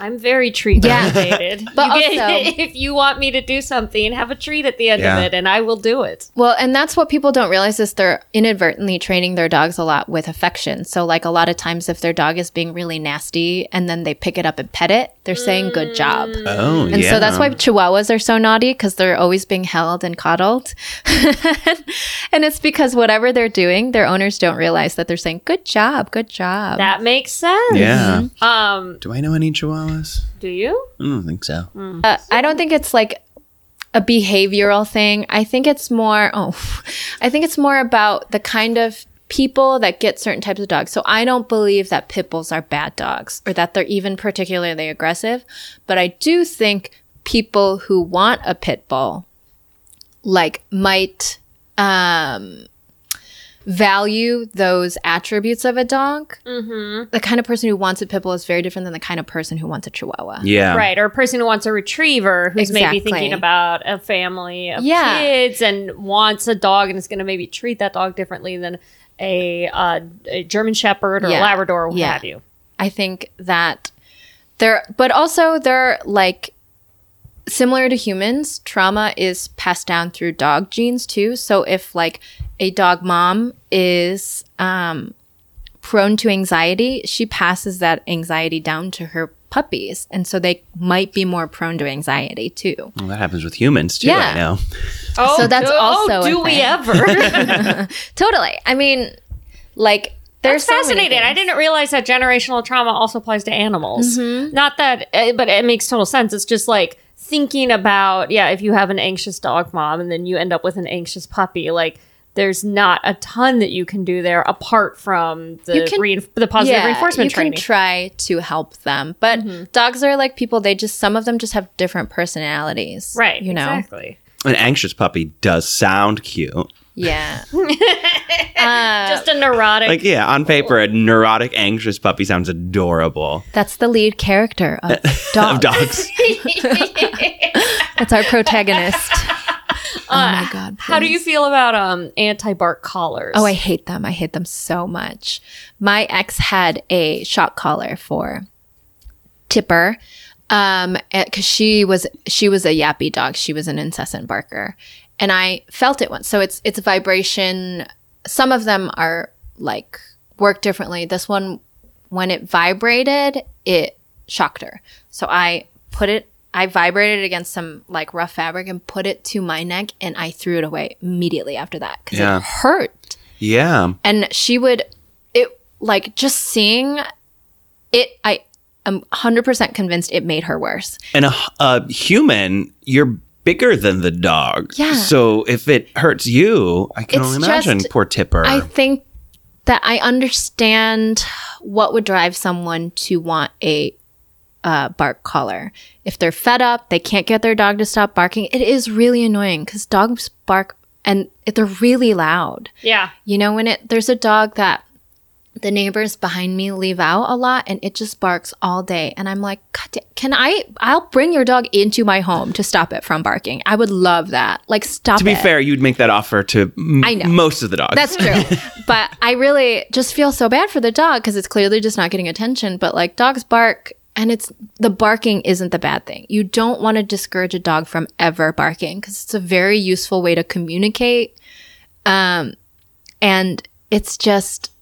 I'm very treat Yeah. motivated. *laughs* But You get- *laughs* if you want me to do something, have a treat at the end Yeah. of it, and I will do it. Well, and that's what people don't realize is they're inadvertently training their dogs a lot with affection. So like a lot of times if their dog is being really nasty and then they pick it up and pet it, they're saying good job. Oh, And yeah. so that's why chihuahuas are so naughty because they're always being held and coddled. *laughs* and it's because whatever they're doing, their owners don't realize that they're saying, good job, good job. That makes sense. Yeah. Um, Do I know any chihuahuas? Do you? I don't think so. Uh, I don't think it's like a behavioral thing. I think it's more, *laughs* oh, I think it's more about the kind of people that get certain types of dogs. So I don't believe that pit bulls are bad dogs or that they're even particularly aggressive. But I do think people who want a pit bull like might um value those attributes of a dog. Mm-hmm. The kind of person who wants a pit bull is very different than the kind of person who wants a chihuahua. Yeah. Right, or a person who wants a retriever who's maybe thinking about a family of Yeah. kids and wants a dog and is going to maybe treat that dog differently than a, uh, a German Shepherd or Yeah. a Labrador or what Yeah. have you. I think that there, but also they're like similar to humans. Trauma is passed down through dog genes too. So if like a dog mom is um, prone to anxiety, she passes that anxiety down to her puppies, and so they might be more prone to anxiety too. Well, that happens with humans too. Yeah. I know. Oh, So that's do, also oh, do we ever? *laughs* Totally. I mean, like there's That's so fascinating. I didn't realize that generational trauma also applies to animals. Mm-hmm. Not that, uh, but it makes total sense. It's just like thinking about, yeah, if you have an anxious dog mom and then you end up with an anxious puppy, like there's not a ton that you can do there apart from the can- rein- the positive reinforcement you training. can try to help them, but Mm-hmm. dogs are like people. They just some of them just have different personalities, right. You know, Exactly. An anxious puppy does sound cute. Yeah. *laughs* just a neurotic. Like, yeah, on paper, a neurotic, anxious puppy sounds adorable. That's the lead character of *laughs* Of Dogs. dogs. *laughs* That's our protagonist. oh my god! how do you feel about um anti-bark collars? Oh, I hate them. I hate them so much. My ex had a shock collar for Tipper, um, because she was she was a yappy dog. She was an incessant barker, and I felt it once. So it's it's vibration. Some of them are like work differently. This one, when it vibrated, it shocked her. So I put it. I vibrated against some like rough fabric and put it to my neck, and I threw it away immediately after that because Yeah. it hurt Yeah. and she would it like just seeing it i am 100% convinced it made her worse And a, a human, you're bigger than the dog. Yeah. So if it hurts you, I can It's only imagine just- poor Tipper. i think that i understand what would drive someone to want a uh, bark collar if they're fed up they can't get their dog to stop barking it is really annoying because dogs bark and they're really loud yeah. You know, when it there's a dog that the neighbors behind me leave out a lot and it just barks all day. And I'm like, can I? I'll bring your dog into my home to stop it from barking. I would love that. Like, stop to be it. fair, you'd make that offer to m- I know. most of the dogs. That's true. *laughs* but I really just feel so bad for the dog because it's clearly just not getting attention. But like dogs bark and it's the barking isn't the bad thing. You don't want to discourage a dog from ever barking because it's a very useful way to communicate. Um, and it's just,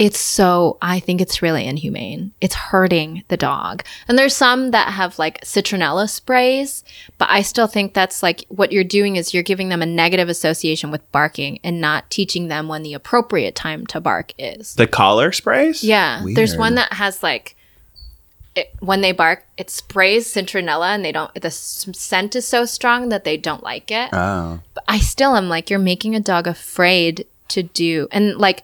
it's so, I think it's really inhumane. It's hurting the dog. And there's some that have like citronella sprays, but I still think that's like what you're doing is you're giving them a negative association with barking and not teaching them when the appropriate time to bark is. the collar sprays? Yeah. There's one that has like, it, when they bark, it sprays citronella and they don't, the scent is so strong that they don't like it. Oh. But I still am like, you're making a dog afraid to do, and like,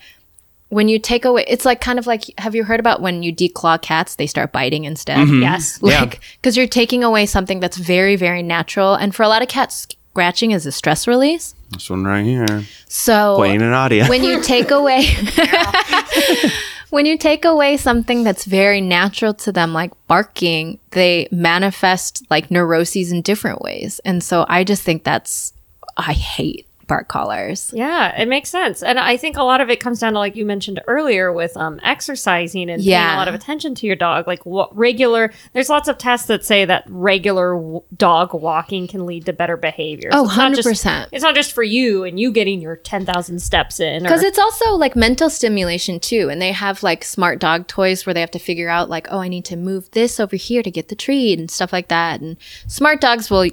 when you take away, it's like kind of like, have you heard about when you declaw cats, they start biting instead? Mm-hmm. Yes. *laughs* Like, because you're taking away something that's very, very natural. And for a lot of cats, scratching is a stress release. This one right here. So Playing an audio. when you *laughs* take away *laughs* when you take away something that's very natural to them like barking they manifest like neuroses in different ways and so i just think that's i hate bark collars Yeah, it makes sense. And I think a lot of it comes down to like you mentioned earlier with um exercising and paying a lot of attention to your dog. Like what regular there's lots of tests that say that regular w- dog walking can lead to better behavior. Oh, it's not just- 100%. It's not just for you and you getting your 10,000 steps in. because it's also like mental stimulation too and they have like smart dog toys where they have to figure out like oh i need to move this over here to get the treat and stuff like that and smart dogs will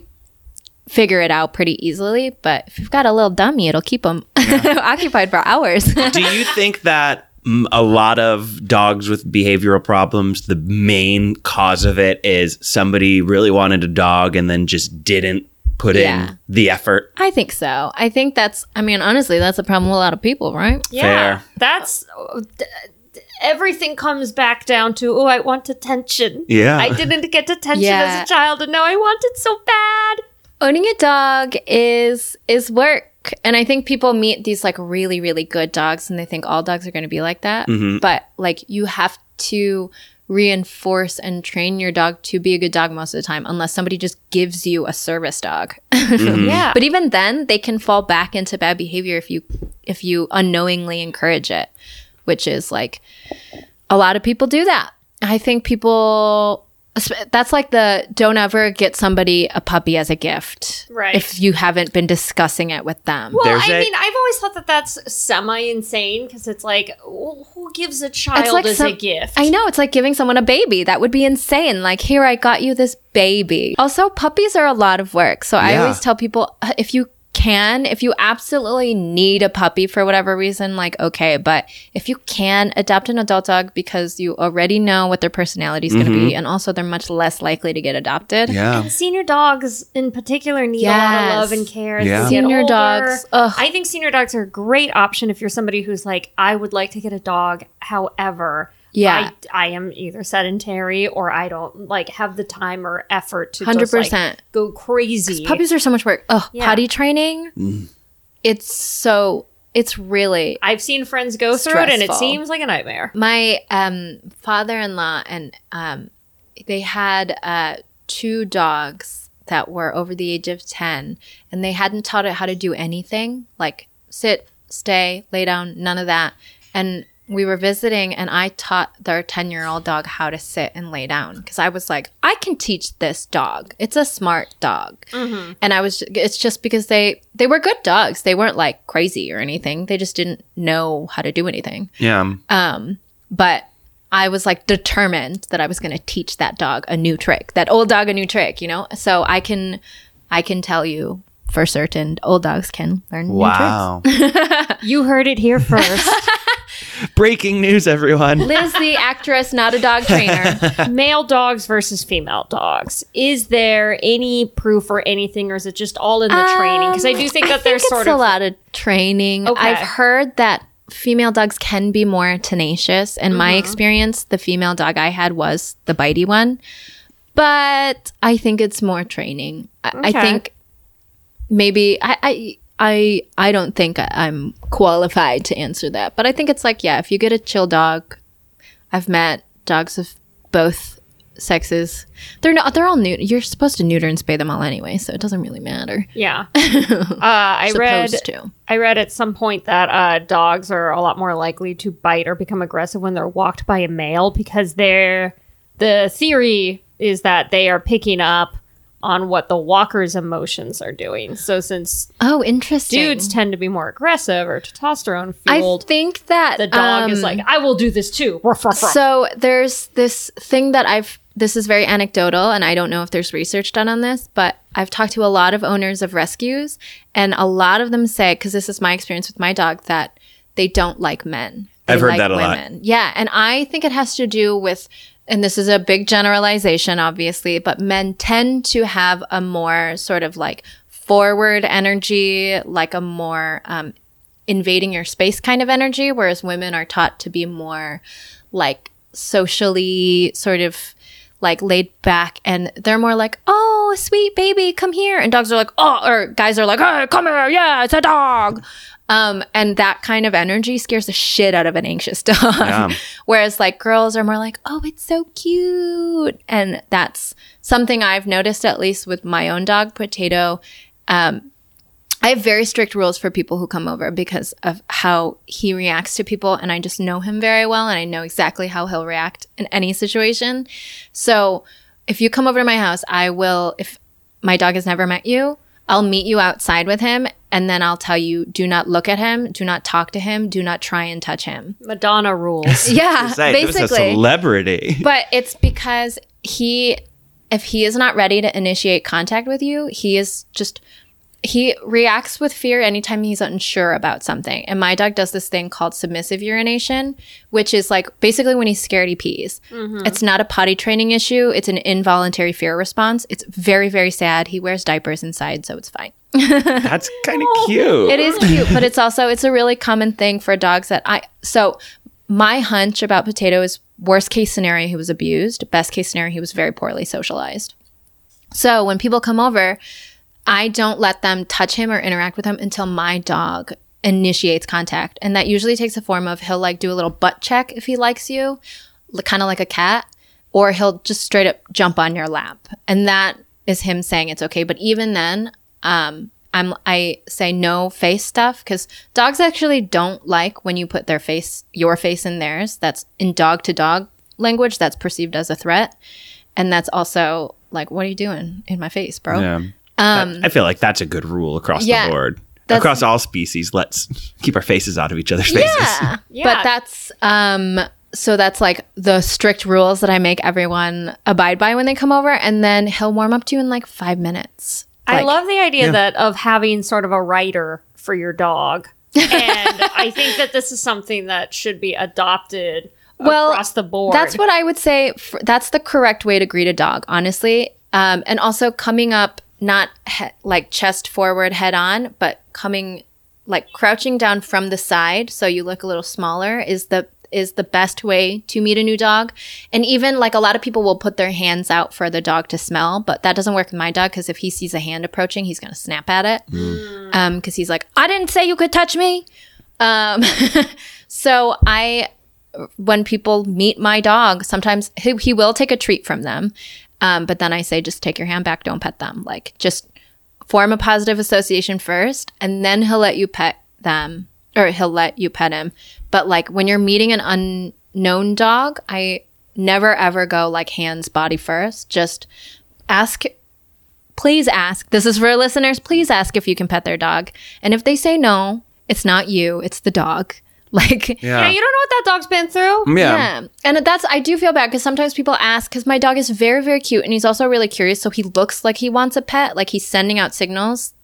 figure it out pretty easily but if you've got a little dummy it'll keep them *laughs* occupied for hours *laughs* Do you think that a lot of dogs with behavioral problems, the main cause of it is somebody really wanted a dog and then just didn't put Yeah. in the effort? I think so. I think that's, I mean, honestly, that's a problem with a lot of people, right? yeah, Fair. that's d- d- everything comes back down to oh, I want attention. Yeah. I didn't get attention Yeah. as a child and now I want it so bad. Owning a dog is, is work. And I think people meet these like really, really good dogs and they think all dogs are going to be like that. Mm-hmm. But like you have to reinforce and train your dog to be a good dog most of the time, unless somebody just gives you a service dog. *laughs* Mm-hmm. Yeah. But even then, they can fall back into bad behavior if you if you unknowingly encourage it, which is like a lot of people do that. I think people that's like the don't ever get somebody a puppy as a gift, Right. If you haven't been discussing it with them. Well, There's I a- mean, I've always thought that that's semi insane because it's like, who gives a child as a gift? I know it's like giving someone a baby. That would be insane. Like, here I got you this baby. Also, puppies are a lot of work. So I always tell people uh, if you can, if you absolutely need a puppy for whatever reason, like okay, but if you can adopt an adult dog because you already know what their personality is going to be, mm-hmm. and also they're much less likely to get adopted. Yeah. Senior dogs in particular need a lot of love and care. as they Yeah. Senior older. dogs, ugh. I think senior dogs are a great option if you're somebody who's like, I would like to get a dog. However, Yeah. I, I am either sedentary or I don't like have the time or effort to 100%. like, go crazy. Puppies are so much work. Oh, Yeah. potty training. It's so. It's really I've seen friends go through it and it seems like a nightmare. my um, father-in-law and um, they had uh, two dogs that were over the age of 10 and they hadn't taught it how to do anything like sit stay lay down none of that and we were visiting and i taught their 10 year old dog how to sit and lay down because i was like i can teach this dog it's a smart dog and i was it's just because they they were good dogs they weren't like crazy or anything they just didn't know how to do anything Yeah. um, but I was like determined that I was going to teach that dog a new trick, that old dog a new trick, you know? So I can, I can tell you for certain old dogs can learn new tricks. Wow. *laughs* You heard it here first. *laughs* Breaking news, everyone. Liz, the actress, not a dog trainer. *laughs* Male dogs versus female dogs. Is there any proof or anything, or is it just all in the training? Because I do think that I there's think sort it's a lot of training. Okay. I've heard that female dogs can be more tenacious. In Mm-hmm. my experience, the female dog I had was the bitey one. But I think it's more training. I, I think maybe I, I I I don't think I'm qualified to answer that. But I think it's like, yeah, if you get a chill dog, I've met dogs of both sexes. They're not they're all new. You're supposed to neuter and spay them all anyway, so it doesn't really matter. yeah. *laughs* Uh, I read to. I read at some point that uh, dogs are a lot more likely to bite or become aggressive when they're walked by a male because they're the theory is that they are picking up on what the walker's emotions are doing. So since Oh, interesting. dudes tend to be more aggressive or testosterone fueled. I fueled, think that the dog is um, like, I will do this too. So there's this thing that I've. This is very anecdotal, and I don't know if there's research done on this, but I've talked to a lot of owners of rescues, and a lot of them say, because this is my experience with my dog, that they don't like men. They I've heard like that a lot. Yeah, and I think it has to do with, and this is a big generalization, obviously, but men tend to have a more sort of like forward energy, like a more um, invading your space kind of energy, whereas women are taught to be more like socially sort of like laid back and they're more like, oh, sweet baby, come here. And dogs are like, oh, or guys are like, hey, come here. Yeah, it's a dog. Um, and that kind of energy scares the shit out of an anxious *laughs* dog. Yeah. Whereas like girls are more like, oh, it's so cute. And that's something I've noticed at least with my own dog, Potato. Um, I have very strict rules for people who come over because of how he reacts to people. And I just know him very well and I know exactly how he'll react in any situation. So if you come over to my house, I will, if my dog has never met you, I'll meet you outside with him and then I'll tell you do not look at him, do not talk to him, do not try and touch him. Madonna rules. *laughs* Yeah, Say, there was a basically. celebrity. But it's because he, if he is not ready to initiate contact with you, he is just, he reacts with fear anytime he's unsure about something. And my dog does this thing called submissive urination, which is like basically when he's scared, he pees. Mm-hmm. It's not a potty training issue, it's an involuntary fear response. It's very, very sad. He wears diapers inside, so it's fine. *laughs* That's kind of cute. It is cute, but it's also it's a really common thing for dogs that I so my hunch about Potato is worst case scenario he was abused, best case scenario he was very poorly socialized. So when people come over, I don't let them touch him or interact with him until my dog initiates contact. And that usually takes the form of he'll like do a little butt check if he likes you, kind of like a cat, or he'll just straight up jump on your lap. And that is him saying it's okay. But even then, um, I'm I say no face stuff because dogs actually don't like when you put their face, your face in theirs. That's in dog to dog language. That's perceived as a threat, and that's also like, what are you doing in my face, bro? Yeah. Um, I feel like that's a good rule across Yeah, the board. Across all species, let's keep our faces out of each other's faces. *laughs* Yeah. Yeah. But that's um so that's like the strict rules that I make everyone abide by when they come over and then he'll warm up to you in like 5 minutes. I love the idea that of having sort of a writer for your dog. and *laughs* I think that this is something that should be adopted well, across the board. That's what I would say. f that's the correct way to greet a dog, honestly. Um, and also coming up, not he- like chest forward, head on, but coming like crouching down from the side, so you look a little smaller, is the is the best way to meet a new dog. And even like a lot of people will put their hands out for the dog to smell, but that doesn't work with my dog because if he sees a hand approaching, he's gonna snap at it. Um, because he's like, I didn't say you could touch me. Um, *laughs* so I when people meet my dog, sometimes he, he will take a treat from them. Um, but then I say, just take your hand back, don't pet them. Like, just form a positive association first, and then he'll let you pet them, or he'll let you pet him. But like, when you're meeting an unknown dog, I never ever go like hands, body first. Just ask, please ask. This is for listeners. Please ask if you can pet their dog. And if they say no, it's not you, it's the dog. *laughs* Like, yeah, you don't know what that dog's been through. Yeah. yeah. And that's, I do feel bad because sometimes people ask, because my dog is very, very cute and he's also really curious. So he looks like he wants a pet, like he's sending out signals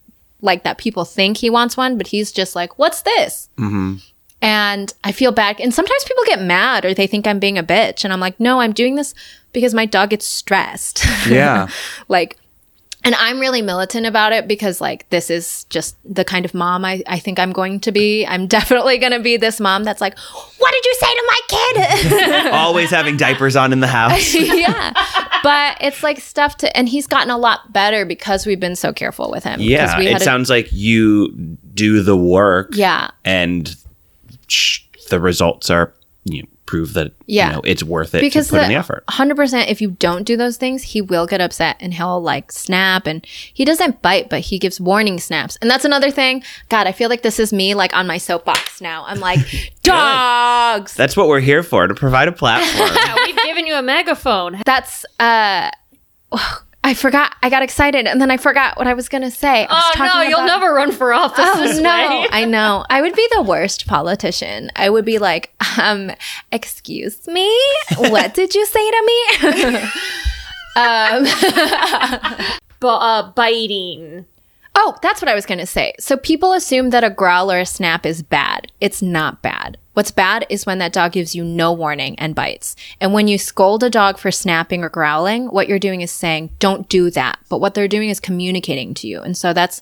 like that people think he wants one, but he's just like, what's this? Mm-hmm. And I feel bad. And sometimes people get mad or they think I'm being a bitch. And I'm like, no, I'm doing this because my dog gets stressed. Yeah. *laughs* like, and I'm really militant about it because, like, this is just the kind of mom I, I think I'm going to be. I'm *laughs* definitely going to be this mom that's like, What did you say to my kid? *laughs* Always having diapers on in the house. *laughs* yeah. But it's like stuff to, and he's gotten a lot better because we've been so careful with him. Yeah. It a- sounds like you do the work. Yeah. And sh- the results are, you know, prove that, Yeah. you know, it's worth it because to put in the effort. 100% if you don't do those things he will get upset and he'll like snap and he doesn't bite but he gives warning snaps and that's another thing god i feel like this is me like on my soapbox now i'm like *laughs* dogs That's what we're here for, to provide a platform. Yeah, *laughs* we've given you a megaphone. that's uh i forgot i got excited and then i forgot what i was gonna say I was Oh no, talking you'll never run for office Oh no. *laughs* I know. I would be the worst politician. I would be like, um, excuse me, what did you say to me? *laughs* um, *laughs* But uh, biting. Oh, that's what I was going to say. So people assume that a growl or a snap is bad. It's not bad. What's bad is when that dog gives you no warning and bites. And when you scold a dog for snapping or growling, what you're doing is saying, don't do that. But what they're doing is communicating to you. And so that's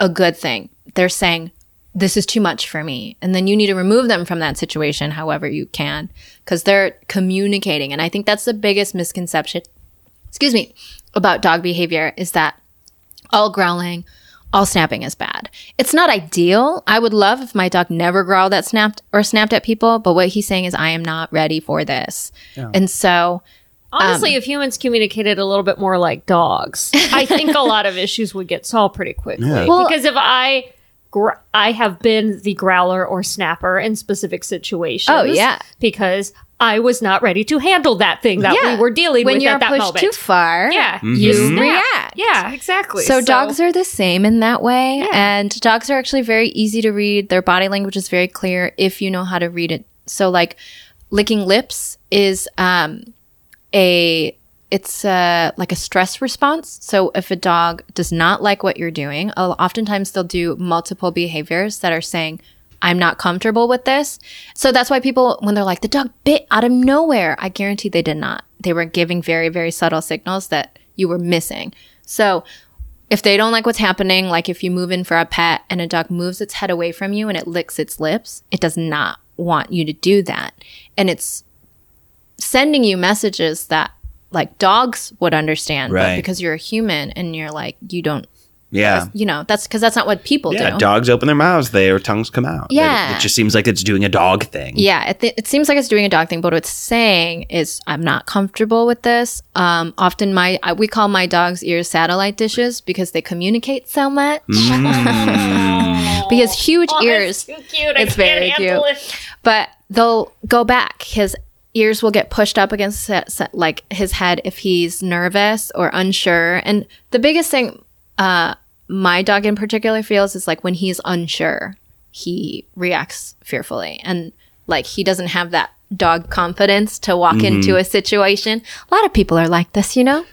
a good thing. They're saying, this is too much for me. And then you need to remove them from that situation however you can because they're communicating. And I think that's the biggest misconception, excuse me, about dog behavior is that all growling, all snapping is bad. It's not ideal. I would love if my dog never growled at snapped or snapped at people, but what he's saying is I am not ready for this. And so Honestly, um, if humans communicated a little bit more like dogs, I think a lot of issues would get solved pretty quickly. Well- because if I gr- I have been the growler or snapper in specific situations. Oh, yeah. because I was not ready to handle that thing that we were dealing when with at that pushed moment. too far, yeah, you snap. react. Yeah, exactly. So, dogs are the same in that way. And dogs are actually very easy to read. Their body language is very clear if you know how to read it. So, like, licking lips is um, a it's uh, like a stress response. So if a dog does not like what you're doing, oftentimes they'll do multiple behaviors that are saying, I'm not comfortable with this. So that's why people, when they're like, the dog bit out of nowhere, I guarantee they did not. They were giving very, very subtle signals that you were missing. So if they don't like what's happening, like if you move in for a pet and a dog moves its head away from you and it licks its lips, it does not want you to do that. And it's sending you messages that like dogs would understand, but because you're a human and you're like, you don't, Yeah. you know, that's because that's not what people Yeah, do. dogs open their mouths, their tongues come out. Yeah. It, just seems like it's doing a dog thing. Yeah, it, th- it seems like it's doing a dog thing, but what it's saying is I'm not comfortable with this. Um, often my I, we call my dog's ears satellite dishes because they communicate so much. *laughs* because huge Oh, ears, it's too cute. I It's can't very cute. it. but they'll go back. His ears will get pushed up against se- se- like his head if he's nervous or unsure. And the biggest thing uh, my dog in particular feels is like when he's unsure, he reacts fearfully and like he doesn't have that dog confidence to walk into a situation. A lot of people are like this, you know.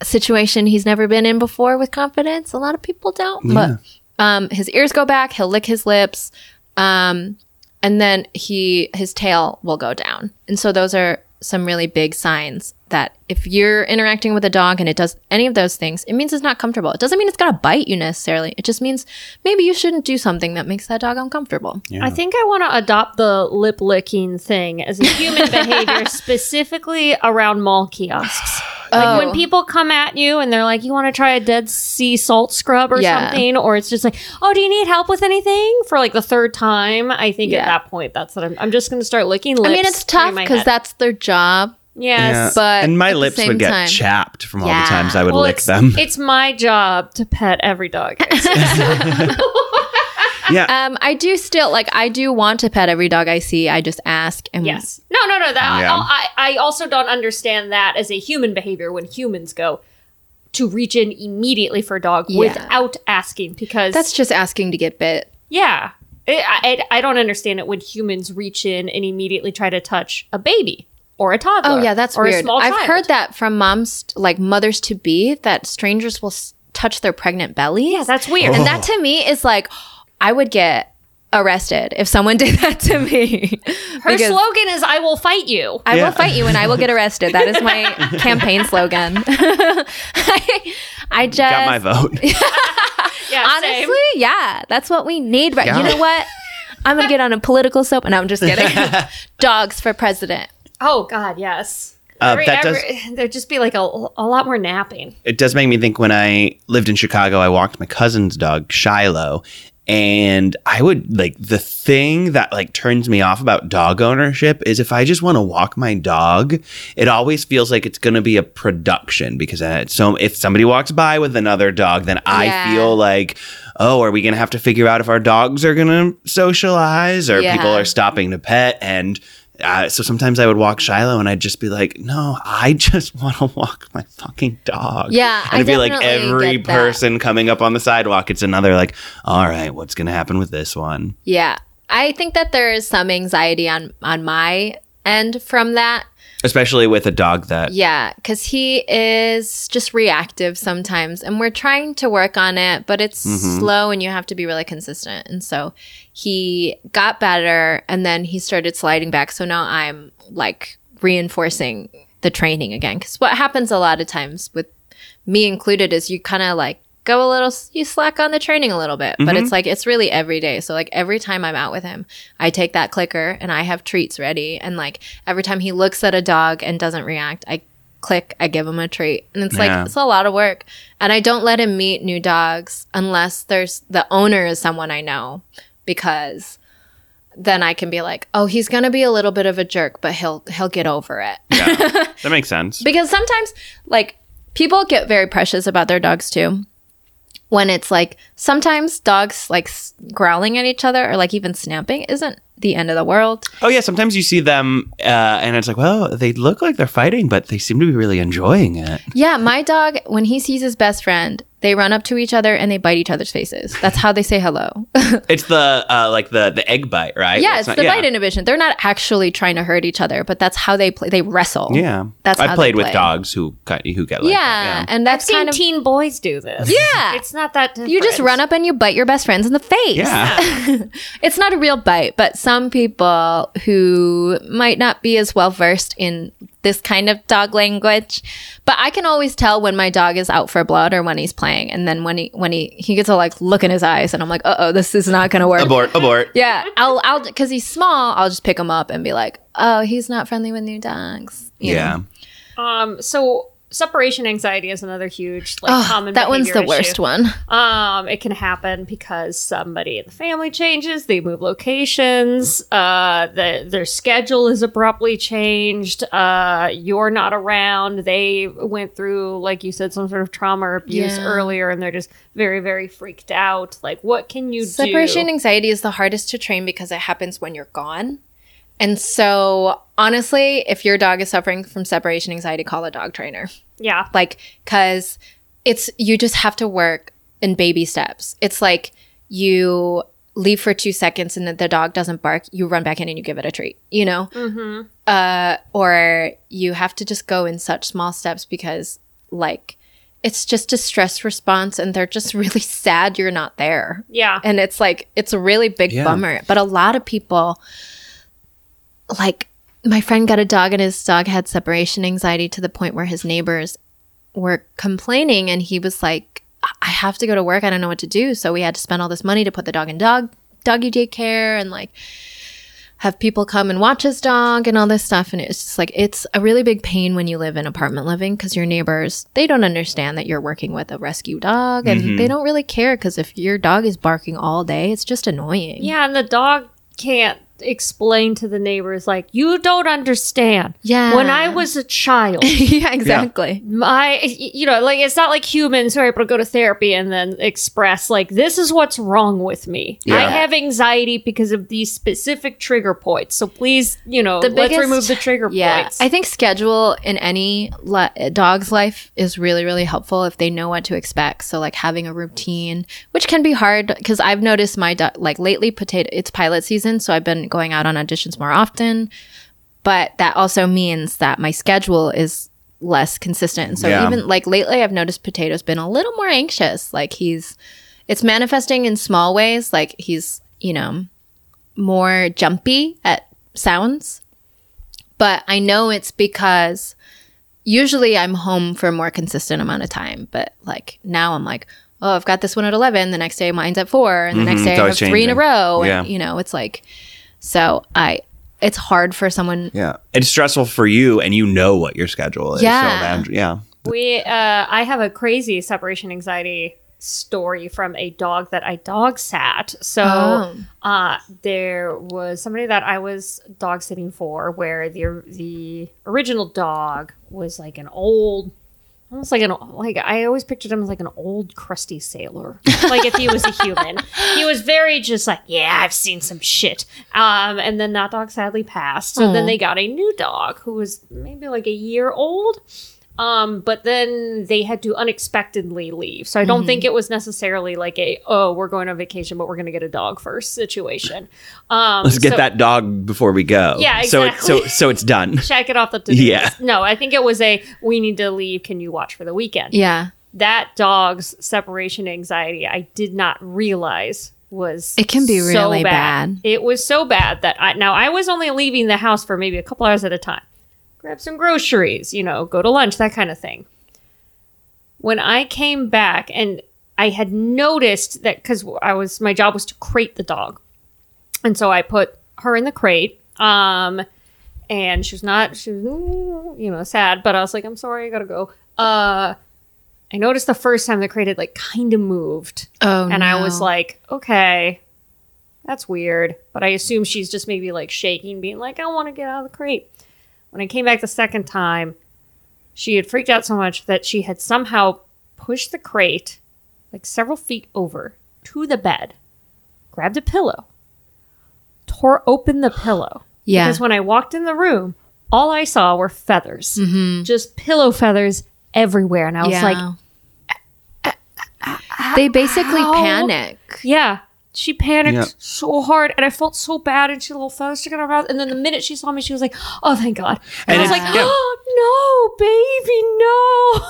A situation he's never been in before with confidence. A lot of people don't. But um, his ears go back. He'll lick his lips. Um, and then he his tail will go down. And so those are some really big signs that if you're interacting with a dog and it does any of those things, it means it's not comfortable. It doesn't mean it's gonna bite you necessarily. It just means maybe you shouldn't do something that makes that dog uncomfortable. I think I want to adopt the lip licking thing as a human *laughs* behavior, specifically around mall kiosks. Like Oh. when people come at you and they're like, "You want to try a Dead Sea salt scrub or Yeah. something?" or it's just like, "Oh, do you need help with anything?" For like the third time, I think Yeah. at that point, that's what I'm. I'm just going to start licking lips. I mean, it's tough because that's their job. yes. but and my lips would get time- chapped from all the times I would Well, lick it's, them. it's my job to pet every dog. *laughs* *laughs* Yeah. Um, I do still like I do want to pet every dog I see. I just ask and Yes. No, no, no. That Yeah. Oh, I, I also don't understand that as a human behavior when humans go to reach in immediately for a dog Yeah. without asking because that's just asking to get bit. yeah. It, I, I don't understand it when humans reach in and immediately try to touch a baby or a toddler. Oh yeah, that's or A weird. small I've child. heard that from moms, like mothers to be, that strangers will s- touch their pregnant bellies. Yeah, that's weird. Oh. And that to me is like, I would get arrested if someone *laughs* did that to me. Her Because slogan is "I will fight you." I Yeah. will fight you and I will get *laughs* arrested. That is my campaign slogan. *laughs* I, I just Got my vote. Yeah, honestly, same. yeah, that's what we need. Right? You know what? I'm gonna get on a political soap, and I'm just kidding. Dogs for president. Oh God, yes. Uh, Every- that every- *sighs* there'd just be like a, a lot more napping. it does make me think when I lived in Chicago, I walked my cousin's dog, Shiloh. And I would like the thing that like turns me off about dog ownership is if I just want to walk my dog, it always feels like it's going to be a production because uh, so if somebody walks by with another dog, then I Yeah. feel like, oh, are we going to have to figure out if our dogs are going to socialize or Yeah. people are stopping to pet? And uh, so sometimes I would walk Shiloh and I'd just be like, no, I *laughs* just want to walk my fucking dog. Yeah, And it'd be like every person coming up on the sidewalk, it's another like, all right, what's going to happen with this one? Yeah. I think that there is some anxiety on on my end from that. Especially with a dog that, Yeah, cuz he is just reactive sometimes and we're trying to work on it, but it's mm-hmm. slow and you have to be really consistent. And so he got better and then he started sliding back. So now I'm like reinforcing the training again cuz what happens a lot of times with me included is you kind of like go a little, you slack on the training a little bit. But Mm-hmm. it's like, it's really every day. So, like, every time I'm out with him, I take that clicker and I have treats ready. And like, every time he looks at a dog and doesn't react, I click, I give him a treat. And it's Yeah. like, it's a lot of work. And I don't let him meet new dogs unless there's the owner is someone I know because then I can be like, oh, he's gonna be a little bit of a jerk, but he'll he'll get over it. Yeah, *laughs* that makes sense. because sometimes like people get very precious about their dogs too. When it's like sometimes dogs like growling at each other or like even snapping isn't the end of the world. Oh yeah, sometimes you see them uh, and it's like, well, they look like they're fighting, but they seem to be really enjoying it. Yeah, my dog when he sees his best friend, they run up to each other and they bite each other's faces. That's how they say hello. *laughs* It's the uh, like the the egg bite, right? yeah, That's it's not- the yeah. bite inhibition. They're not actually trying to hurt each other, but that's how they play. They wrestle. Yeah, That's I've how played they with dogs who cut who get like Yeah, that, and I've that's seen kind of teen boys do this. Yeah. It's not that you just run up and you bite your best friends in the face. yeah. *laughs* it's not a real bite, but some people who might not be as well versed in this kind of dog language, but I can always tell when my dog is out for blood or when he's playing, and then when he when he he gets a like look in his eyes, and I'm like, uh oh, this is not gonna work. abort, abort. Yeah, I'll I'll because he's small, I'll just pick him up and be like, oh, he's not friendly with new dogs. you Yeah. know? Um, so separation anxiety is another huge like Oh, common. that one's the behavior worst one. Um, it can happen because somebody in the family changes, they move locations, uh, the, their schedule is abruptly changed, uh, you're not around, they went through, like you said, some sort of trauma or abuse Yeah. earlier and they're just very, very freaked out. Like, what can you do? Separation anxiety is the hardest to train because it happens when you're gone. And so, honestly, if your dog is suffering from separation anxiety, call a dog trainer. Yeah. Like, cause it's, you just have to work in baby steps. It's like you leave for two seconds and then the dog doesn't bark, you run back in and you give it a treat, you know? Mm-hmm. Uh, or you have to just go in such small steps because, like, it's just a stress response and they're just *laughs* really sad you're not there Yeah. and it's like it's a really big Yeah. bummer but a lot of people like my friend got a dog and his dog had separation anxiety to the point where his neighbors were complaining and he was like i have to go to work. I don't know what to do. So we had to spend all this money to put the dog in dog doggy daycare and like have people come and watch his dog and all this stuff. And it's just like it's a really big pain when you live in apartment living because your neighbors they don't understand that you're working with a rescue dog and mm-hmm. they don't really care because if your dog is barking all day it's just annoying. Yeah, and the dog can't explain to the neighbors like you don't understand. Yeah. When I was a child, *laughs* yeah exactly my you know, like it's not like humans who are able to go to therapy and then express like this is what's wrong with me. I have anxiety because of these specific trigger points. So please, you know, The let's biggest- remove the trigger yeah points. i think schedule in any li- dog's life is really really helpful if they know what to expect so like having a routine which can be hard because i've noticed my dog like lately potato it's pilot season so i've been going out on auditions more often but that also means that my schedule is less consistent and so Yeah. even like lately i've noticed potato's been a little more anxious like he's it's manifesting in small ways like he's you know more jumpy at sounds but I know it's because usually I'm home for a more consistent amount of time. But like now I'm like, oh, I've got this one at 11. The next day mine's at four. And the next Mhm, day I have always three in a row. Yeah. And, you know, it's like, so I, it's hard for someone. Yeah, it's stressful for you, and you know what your schedule is. Yeah. so that- yeah. We, uh, I have a crazy separation anxiety story from a dog that I dog sat. So, Oh. uh, there was somebody that I was dog sitting for, where the the original dog was like an old. Almost like an like I always pictured him as like an old crusty sailor. Like if he was a human, *laughs* he was very just like yeah, I've seen some shit. Um, and then that dog sadly passed. So then they got a new dog who was maybe like a year old. Um, but then they had to unexpectedly leave. So I don't think it was necessarily like a oh we're going on vacation, but we're going to get a dog first situation. Um, Let's get so- that dog before we go. Yeah, exactly. So it, so so it's done. *laughs* check it off the to-do Yeah. list. No, I think it was a we need to leave. Can you watch for the weekend? Yeah. That dog's separation anxiety, I did not realize was It can be so really bad. It was so bad that I now I was only leaving the house for maybe a couple hours at a time. Grab some groceries, you know, go to lunch, that kind of thing. When I came back and I had noticed that because I was my job was to crate the dog, and so I put her in the crate. Um, and she was not she was you know sad, but I was like, I'm sorry, I gotta go. Uh, I noticed the first time the crate had like kind of moved, Oh, and I was like, okay, that's weird. But I assume she's just maybe like shaking, being like, I want to get out of the crate. When I came back the second time, she had freaked out so much that she had somehow pushed the crate like several feet over to the bed, grabbed a pillow, tore open the pillow. Yeah. Because when I walked in the room, all I saw were feathers, Mm-hmm. just pillow feathers everywhere. And I was like, they basically panic. Yeah. She panicked Yeah. so hard, and I felt so bad. And she had a little feather sticking in her mouth. And then the minute she saw me, she was like, "Oh, thank God!" And, And I was like, yeah. "Oh, no, baby, no!"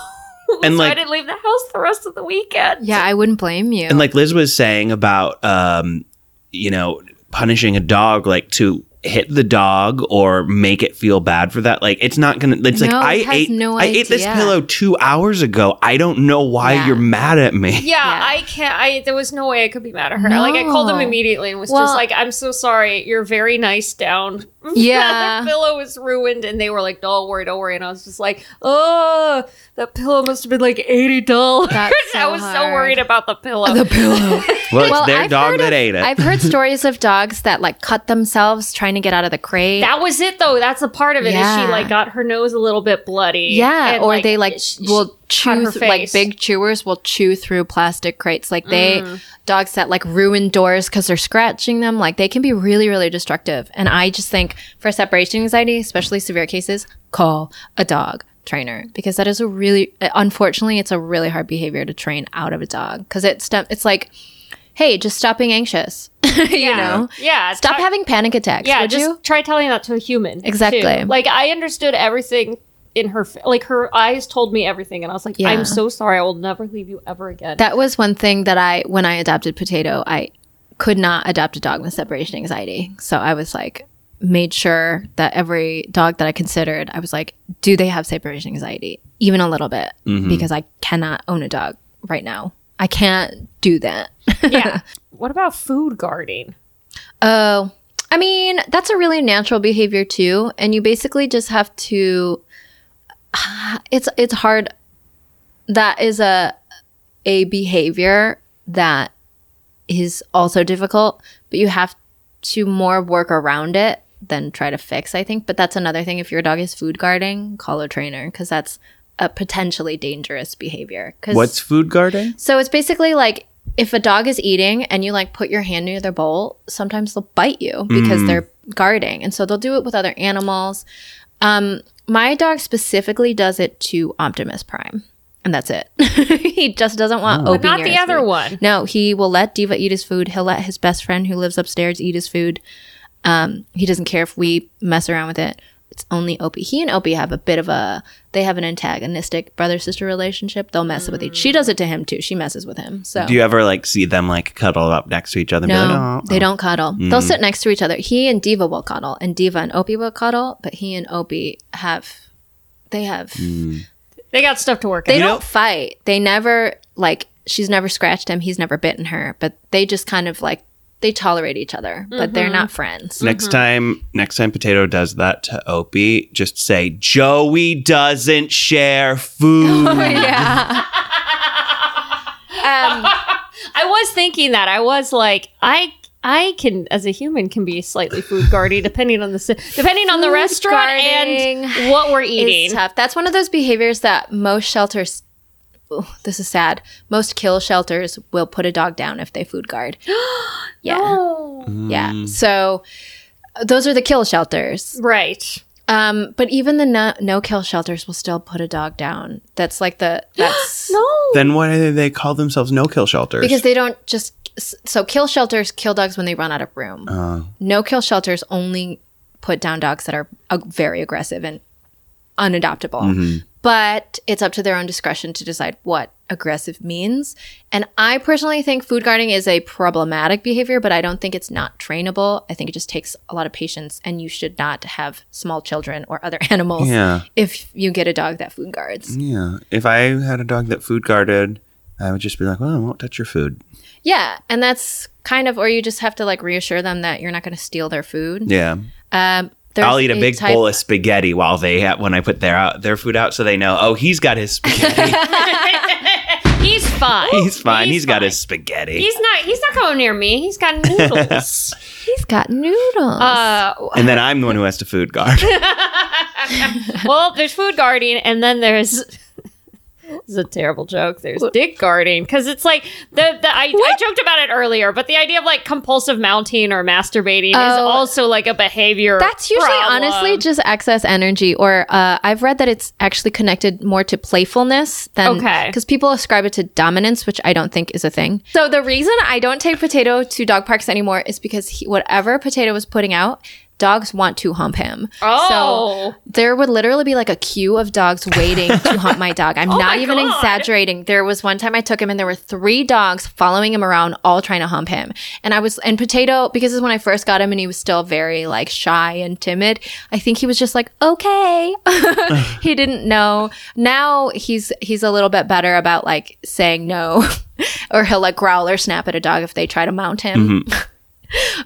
*laughs* And, so I like- didn't leave the house the rest of the weekend. Yeah, I wouldn't blame you. And like Liz was saying about, um, you know, punishing a dog, like to hit the dog or make it feel bad for that. Like it's not gonna. It's like I it has ate. no I ate this pillow two hours ago. I don't know why Yeah. you're mad at me. Yeah, Yeah. I can't. I there was no way I could be mad at her. Like I called them immediately and was Well- just like, "I'm so sorry. You're very nice down. *laughs* Yeah. the pillow was ruined." And they were like, "Don't worry, don't worry." And I was just like, "Oh, that pillow must have been like eighty dollars." That's *laughs* I so was so hard. worried about the pillow. The pillow. *laughs* Well, it's Well, their I've dog heard that of- ate it. I've heard stories of dogs that like cut themselves trying to get out of the crate. that was it, though. That's a part of it. Is Yeah. she like got her nose a little bit bloody? yeah, and, or they like sh- will cut chew th- like big chewers will chew through plastic crates. Like they Mm. dogs that like ruin doors because they're scratching them. Like they can be really really destructive. And I just think for separation anxiety, especially severe cases, call a dog trainer because that is a really unfortunately it's a really hard behavior to train out of a dog because it's it's like hey just stop being anxious *laughs* you Yeah. know Yeah, stop having panic attacks Yeah, would just you try telling that to a human. Exactly. too. Like I understood everything in her, like her eyes told me everything, and I was like, Yeah. I'm so sorry. I will never leave you ever again. That was one thing that I, when I adopted Potato, I could not adopt a dog with separation anxiety. So I was like, made sure that every dog that I considered, I was like, do they have separation anxiety? Even a little bit, mm-hmm. because I cannot own a dog right now. I can't do that. yeah. *laughs* what about food guarding? Oh, I mean, that's a really natural behavior too. And you basically just have to, *sighs* it's, it's hard. That is a, a behavior that is also difficult, but you have to more work around it than try to fix, I think. But that's another thing. If your dog is food guarding, call a trainer because that's a potentially dangerous behavior. 'Cause- What's food guarding? so it's basically like if a dog is eating and you like put your hand near their bowl, sometimes they'll bite you because mm. they're guarding. And so they'll do it with other animals. Um, my dog specifically does it to Optimus Prime. And that's it. *laughs* he just doesn't want Opie But not the other food. one. No, he will let Diva eat his food. He'll let his best friend who lives upstairs eat his food. Um, he doesn't care if we mess around with it. It's only Opie. He and Opie have a bit of a they have an antagonistic brother sister relationship. They'll mess with each. She does it to him too. She messes with him. So Do you ever like see them like cuddle up next to each other? and no, be like, oh, they don't cuddle. They'll mm. sit next to each other. He and Diva will cuddle, and Diva and Opie will cuddle. But he and Opie have they have mm. They got stuff to work they out. don't fight. They never like she's never scratched him. He's never bitten her. But they just kind of like they tolerate each other, but they're not friends. Next time, next time Potato does that to Opie, just say Joey doesn't share food. *laughs* yeah. um, *laughs* I was thinking that. I was like, I. I can, as a human, can be slightly food guardy *laughs* depending on the si- depending on the restaurant and what we're eating. tough. That's one of those behaviors that most shelters. Ooh, this is sad. Most kill shelters will put a dog down if they food guard. *gasps* yeah, Oh, yeah. So those are the kill shelters. right. Um, but even the no, no kill shelters will still put a dog down. That's like the *gasps* that's No. then why do they call themselves no kill shelters? because they don't just so kill shelters kill dogs when they run out of room. Uh, no kill shelters only put down dogs that are uh, very aggressive and unadoptable. But it's up to their own discretion to decide what aggressive means. And I personally think food guarding is a problematic behavior, but I don't think it's not trainable. I think it just takes a lot of patience, and you should not have small children or other *laughs* animals Yeah. if you get a dog that food guards. yeah. If I had a dog that food guarded, I would just be like, well, I won't touch your food. Yeah, and that's kind of, or you just have to like reassure them that you're not going to steal their food. Yeah. Um, there's I'll eat a big type- bowl of spaghetti while they ha- when I put their out their food out, so they know. Oh, he's got his spaghetti. *laughs* *laughs* He's fine. he's fine. He's he's got his spaghetti. He's not. He's not going near me. He's got noodles. *laughs* He's got noodles. uh, and then I'm the one who has to food guard. well, there's food guarding, and then there's. This is a terrible joke. There's dick guarding because it's like the, the I, I joked about it earlier, but the idea of like compulsive mounting or masturbating is Oh. also like a behavior. That's usually problem. honestly just excess energy, or uh, I've read that it's actually connected more to playfulness than Okay. because people ascribe it to dominance, which I don't think is a thing. So the reason I don't take Potato to dog parks anymore is because he, whatever Potato was putting out, dogs want to hump him. Oh. So there would literally be like a queue of dogs waiting to hump my dog. I'm *laughs* oh my not even God. exaggerating. There was one time I took him and there were three dogs following him around, all trying to hump him. And I was, and Potato, because this is when I first got him and he was still very like shy and timid, I think he was just like, okay. *laughs* he didn't know. Now he's, he's a little bit better about like saying no *laughs* or he'll like growl or snap at a dog if they try to mount him. Mm-hmm.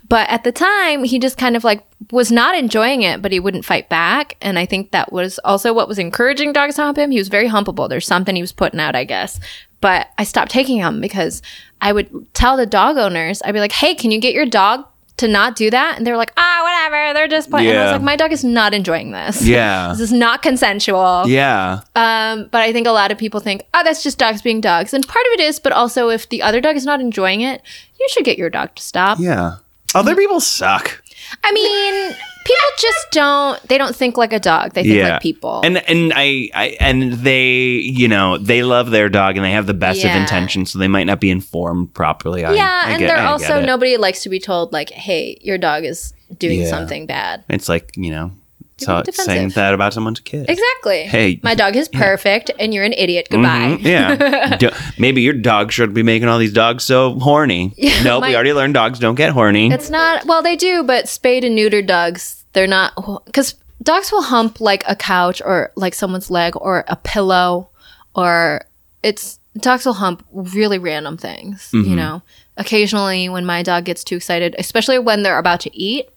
But at the time, he just kind of like was not enjoying it, but he wouldn't fight back. And I think that was also what was encouraging dogs to hump him. He was very humpable. There's something he was putting out, I guess. But I stopped taking him because I would tell the dog owners, I'd be like, hey, can you get your dog to not do that? And they were like, ah, whatever. They're just playing. And I was like, my dog is not enjoying this. yeah. *laughs* This is not consensual. Yeah. Um, but I think a lot of people think, oh, that's just dogs being dogs. And part of it is, but also if the other dog is not enjoying it, you should get your dog to stop. Yeah. Other people suck. I mean, people just don't. They don't think like a dog. They think yeah. like people. And and I, I and they, you know, they love their dog and they have the best of intentions, so they might not be informed properly. I, yeah, I and get- they're I also nobody likes to be told like, "Hey, your dog is doing Yeah. something bad." It's like you know, so, saying that about someone's kid. Exactly. Hey. my dog is perfect, and you're an idiot. Goodbye. Mhm, Yeah. *laughs* Do- maybe your dog should be making all these dogs so horny. nope, my- we already learned dogs don't get horny. It's not. Well, they do, but spayed and neutered dogs, they're not because dogs will hump like a couch or like someone's leg or a pillow, or it's dogs will hump really random things. You know, occasionally when my dog gets too excited, especially when they're about to eat,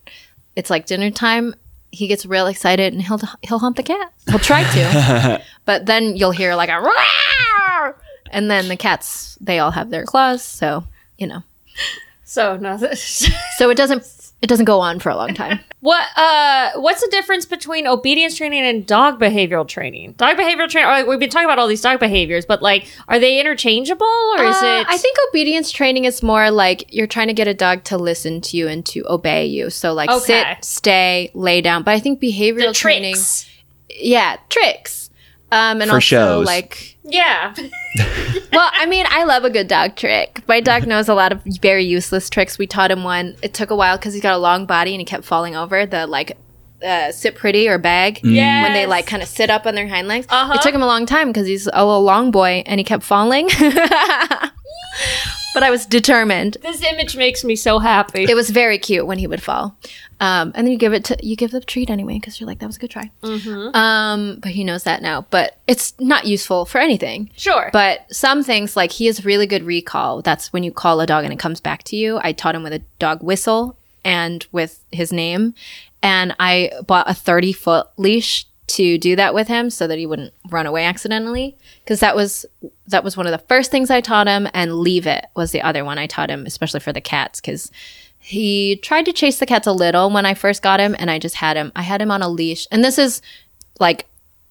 it's like dinner time. He gets real excited and he'll he'll hump the cat. He'll try to, *laughs* but then you'll hear like a "Rawr!" and then the cats they all have their claws, so you know. So no. *laughs* So it doesn't it doesn't go on for a long time. *laughs* what? Uh, what's the difference between obedience training and dog behavioral training? Dog behavioral training. Like, we've been talking about all these dog behaviors, but like, are they interchangeable or is Uh, it? I think obedience training is more like you're trying to get a dog to listen to you and to obey you. So like Okay. sit, stay, lay down. But I think behavioral training, tricks. yeah, tricks. Um, and For also shows. like, Yeah. *laughs* well, I mean, I love a good dog trick. My dog *laughs* knows a lot of very useless tricks. We taught him one. It took a while because he's got a long body and he kept falling over. The like uh, sit pretty or bag Yes. when they like kind of sit up on their hind legs. Uh-huh. It took him a long time because he's a little long boy and he kept falling. *laughs* but I was determined. this image makes me so happy. It was very cute when he would fall. Um, and then you give it to you give the treat anyway because you're like that was a good try. Um, but he knows that now. But it's not useful for anything. sure. But some things like he has really good recall. That's when you call a dog and it comes back to you. I taught him with a dog whistle and with his name. And I bought a 30 foot leash to do that with him so that he wouldn't run away accidentally. Cause that was, that was one of the first things I taught him and leave it was the other one I taught him, especially for the cats. Cause he tried to chase the cats a little when I first got him and I just had him, I had him on a leash. And this is like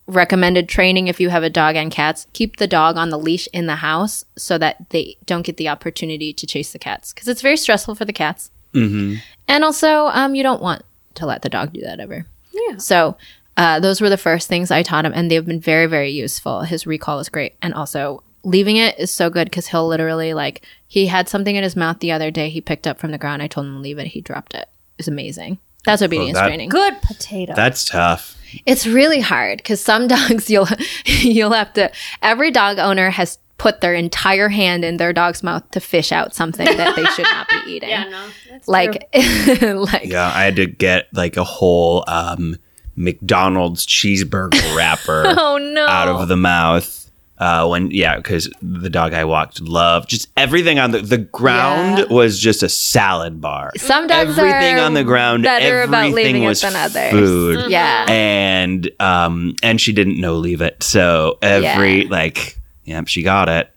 recommended training if you have a dog and cats keep the dog on the leash in the house so that they don't get the opportunity to chase the cats because it's very stressful for the cats Mm-hmm. and also um, you don't want to let the dog do that ever Yeah. so uh, those were the first things i taught him and they've been very very useful his recall is great and also leaving it is so good because he'll literally like he had something in his mouth the other day he picked up from the ground i told him to leave it he dropped it it's amazing that's obedience that- training Good potato. That's tough. it's really hard because some *laughs* dogs you'll you'll have to. Every dog owner has put their entire hand in their dog's mouth to fish out something that they should not be *laughs* eating. yeah, no. That's like *laughs* like Yeah, I had to get like a whole um, McDonald's cheeseburger wrapper oh no out of the mouth Uh, when yeah, because the dog I walked loved just everything on the the ground Yeah. was just a salad bar. Some dogs everything are on the ground, better about leaving it than others. food. Yeah. and um and she didn't know leave it, so every Yeah. like yep, she got it.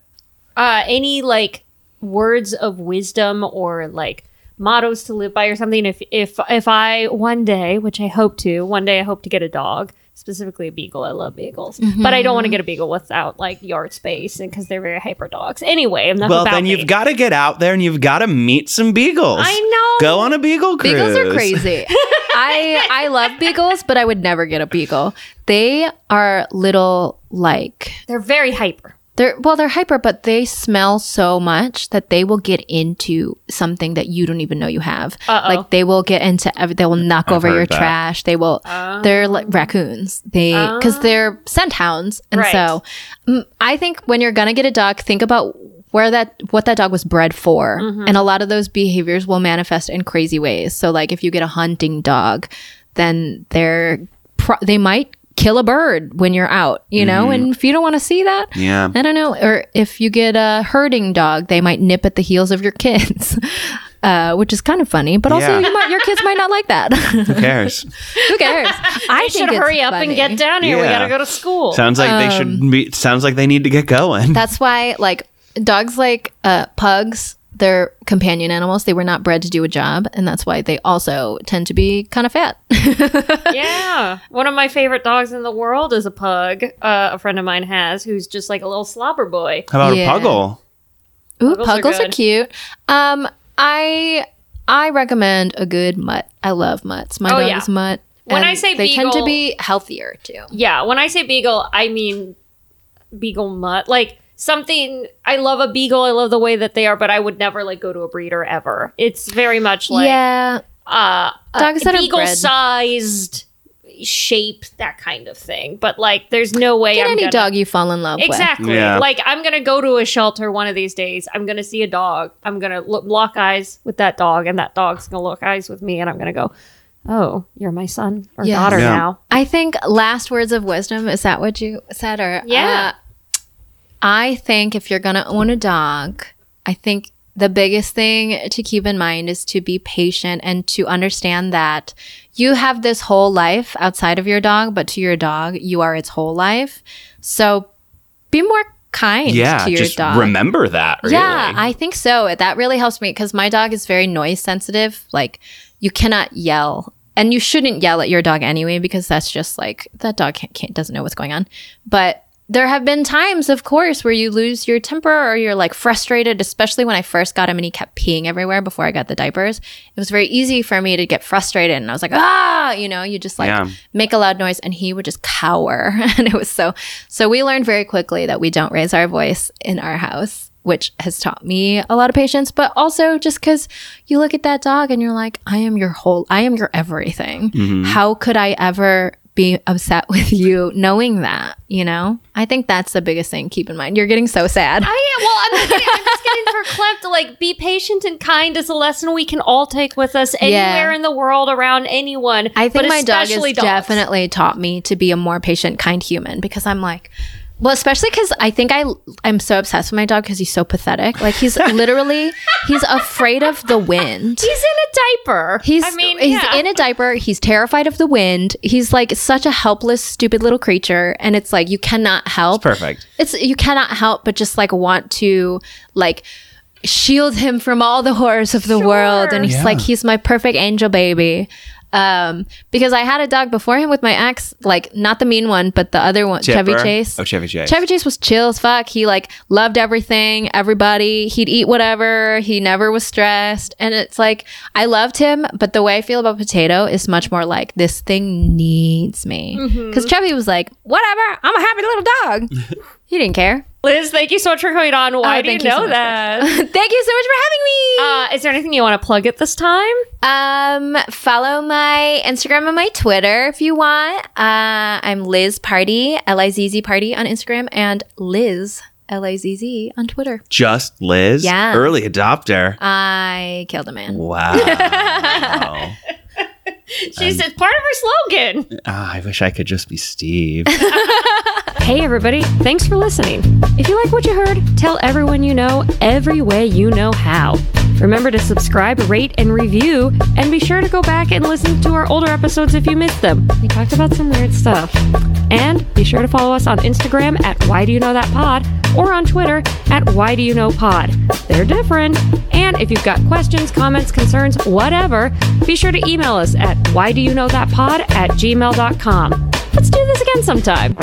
uh, any like words of wisdom or like mottos to live by or something if if if i one day which i hope to one day i hope to get a dog specifically a beagle i love beagles mm-hmm. but i don't want to get a beagle without like yard space and because they're very hyper dogs anyway enough Well, about Well, then me. you've got to get out there and you've got to meet some beagles. I know. Go on a beagle cruise. Beagles are crazy. *laughs* I I love beagles, but I would never get a beagle. They are little like they're very hyper they're well they're hyper, but they smell so much that they will get into something that you don't even know you have. Uh-oh. Like they will get into every, they will knock over your that. trash. They will they're like raccoons. They because they're scent hounds, and Right. so mm, I think when you're gonna get a dog, think about where that what that dog was bred for and a lot of those behaviors will manifest in crazy ways so like if you get a hunting dog then they're pro- they might kill a bird when you're out you know and if you don't want to see that Yeah. i don't know or if you get a herding dog they might nip at the heels of your kids *laughs* uh, which is kind of funny but also Yeah. you might, your kids might not like that *laughs* Who cares? *laughs* who cares i I should hurry up and get down here. We gotta go to school. sounds like they should be. Sounds like they need to get going. That's why, like, dogs like uh, pugs, they're companion animals. They were not bred to do a job. And that's why they also tend to be kind of fat. *laughs* yeah, one of my favorite dogs in the world is a pug. Uh, a friend of mine has, who's just like a little slobber boy. How about Yeah. a puggle? Ooh, Puggles are puggles are, good. cute. Um, I I recommend a good mutt. I love mutts. My Oh, dog yeah. is mutt. When I say they tend to be healthier too. Yeah, when I say beagle, I mean beagle mutt. Like something I love a beagle. I love the way that they are, but I would never like go to a breeder ever. It's very much like yeah, uh Dogs that are beagle bred. sized shape, that kind of thing. But like there's no way get I'm any gonna, dog you fall in love with. Exactly. Yeah. Like I'm gonna go to a shelter one of these days. I'm gonna see a dog. I'm gonna look, lock eyes with that dog, and that dog's gonna lock eyes with me, and I'm gonna go, "Oh, you're my son or Yes. daughter Yeah. now." I think last words of wisdom is that what you said or Yeah. uh, I think if you're going to own a dog, I think the biggest thing to keep in mind is to be patient and to understand that you have this whole life outside of your dog, but to your dog, you are its whole life. So be more kind Yeah, to your just dog. remember that. Really. Yeah, I think so. That really helps me because my dog is very noise sensitive. Like, you cannot yell, and you shouldn't yell at your dog anyway because that's just like that dog can't, can't doesn't know what's going on. But there have been times, of course, where you lose your temper or you're like frustrated, especially when I first got him and he kept peeing everywhere before I got the diapers. It was very easy for me to get frustrated and I was like, ah, you know, you just like Yeah. make a loud noise and he would just cower. *laughs* and it was so, so we learned very quickly that we don't raise our voice in our house, which has taught me a lot of patience, but also just because you look at that dog and you're like, I am your whole, I am your everything. How could I ever be upset *laughs* with you knowing that, you know? I think that's the biggest thing. Keep in mind. You're getting so sad. I am. Well, I'm, getting, I'm just getting verklempt. Like, be patient and kind is a lesson we can all take with us anywhere in the world around anyone. I think but my dog has dogs. definitely taught me to be a more patient, kind human because I'm like, well, especially because I think I I'm so obsessed with my dog because he's so pathetic. Like he's *laughs* literally he's afraid of the wind. He's in a diaper. He's I mean, he's yeah. in a diaper. He's terrified of the wind. He's like such a helpless, stupid little creature, and it's like you cannot help. Perfect. It's you cannot help but just like want to like shield him from all the horrors of the world and he's Yeah. like he's my perfect angel baby um because i had a dog before him with my ex like not the mean one but the other one chevy chase Oh, Chevy Chase. Chevy Chase was chill as fuck. He like loved everything, everybody. He'd eat whatever. He never was stressed. And it's like I loved him, but the way I feel about Potato is much more like this thing needs me. Because Chevy was like, whatever, I'm a happy little dog. *laughs* he didn't care. Liz, thank you so much for coming on. Why Oh, do you thank you so know much, that? *laughs* Thank you so much for having me. uh, is there anything you want to plug at this time? Um, follow my Instagram and my Twitter if you want. Uh, I'm Liz Party, L I Z Z Party on Instagram, and Liz L I Z Z on Twitter. Just Liz. Yeah. Early adopter. I killed a man. Wow. *laughs* She said part of her slogan. Ah, I wish I could just be Steve. *laughs* Hey, everybody, thanks for listening. If you like what you heard, tell everyone you know every way you know how. Remember to subscribe, rate, and review, and be sure to go back and listen to our older episodes if you missed them. We talked about some weird stuff. And be sure to follow us on Instagram at Why Do You Know That Pod or on Twitter at Why Do You Know Pod. They're different. And if you've got questions, comments, concerns, whatever, be sure to email us at Why Do You Know That Pod at gmail.com. Let's do this again sometime.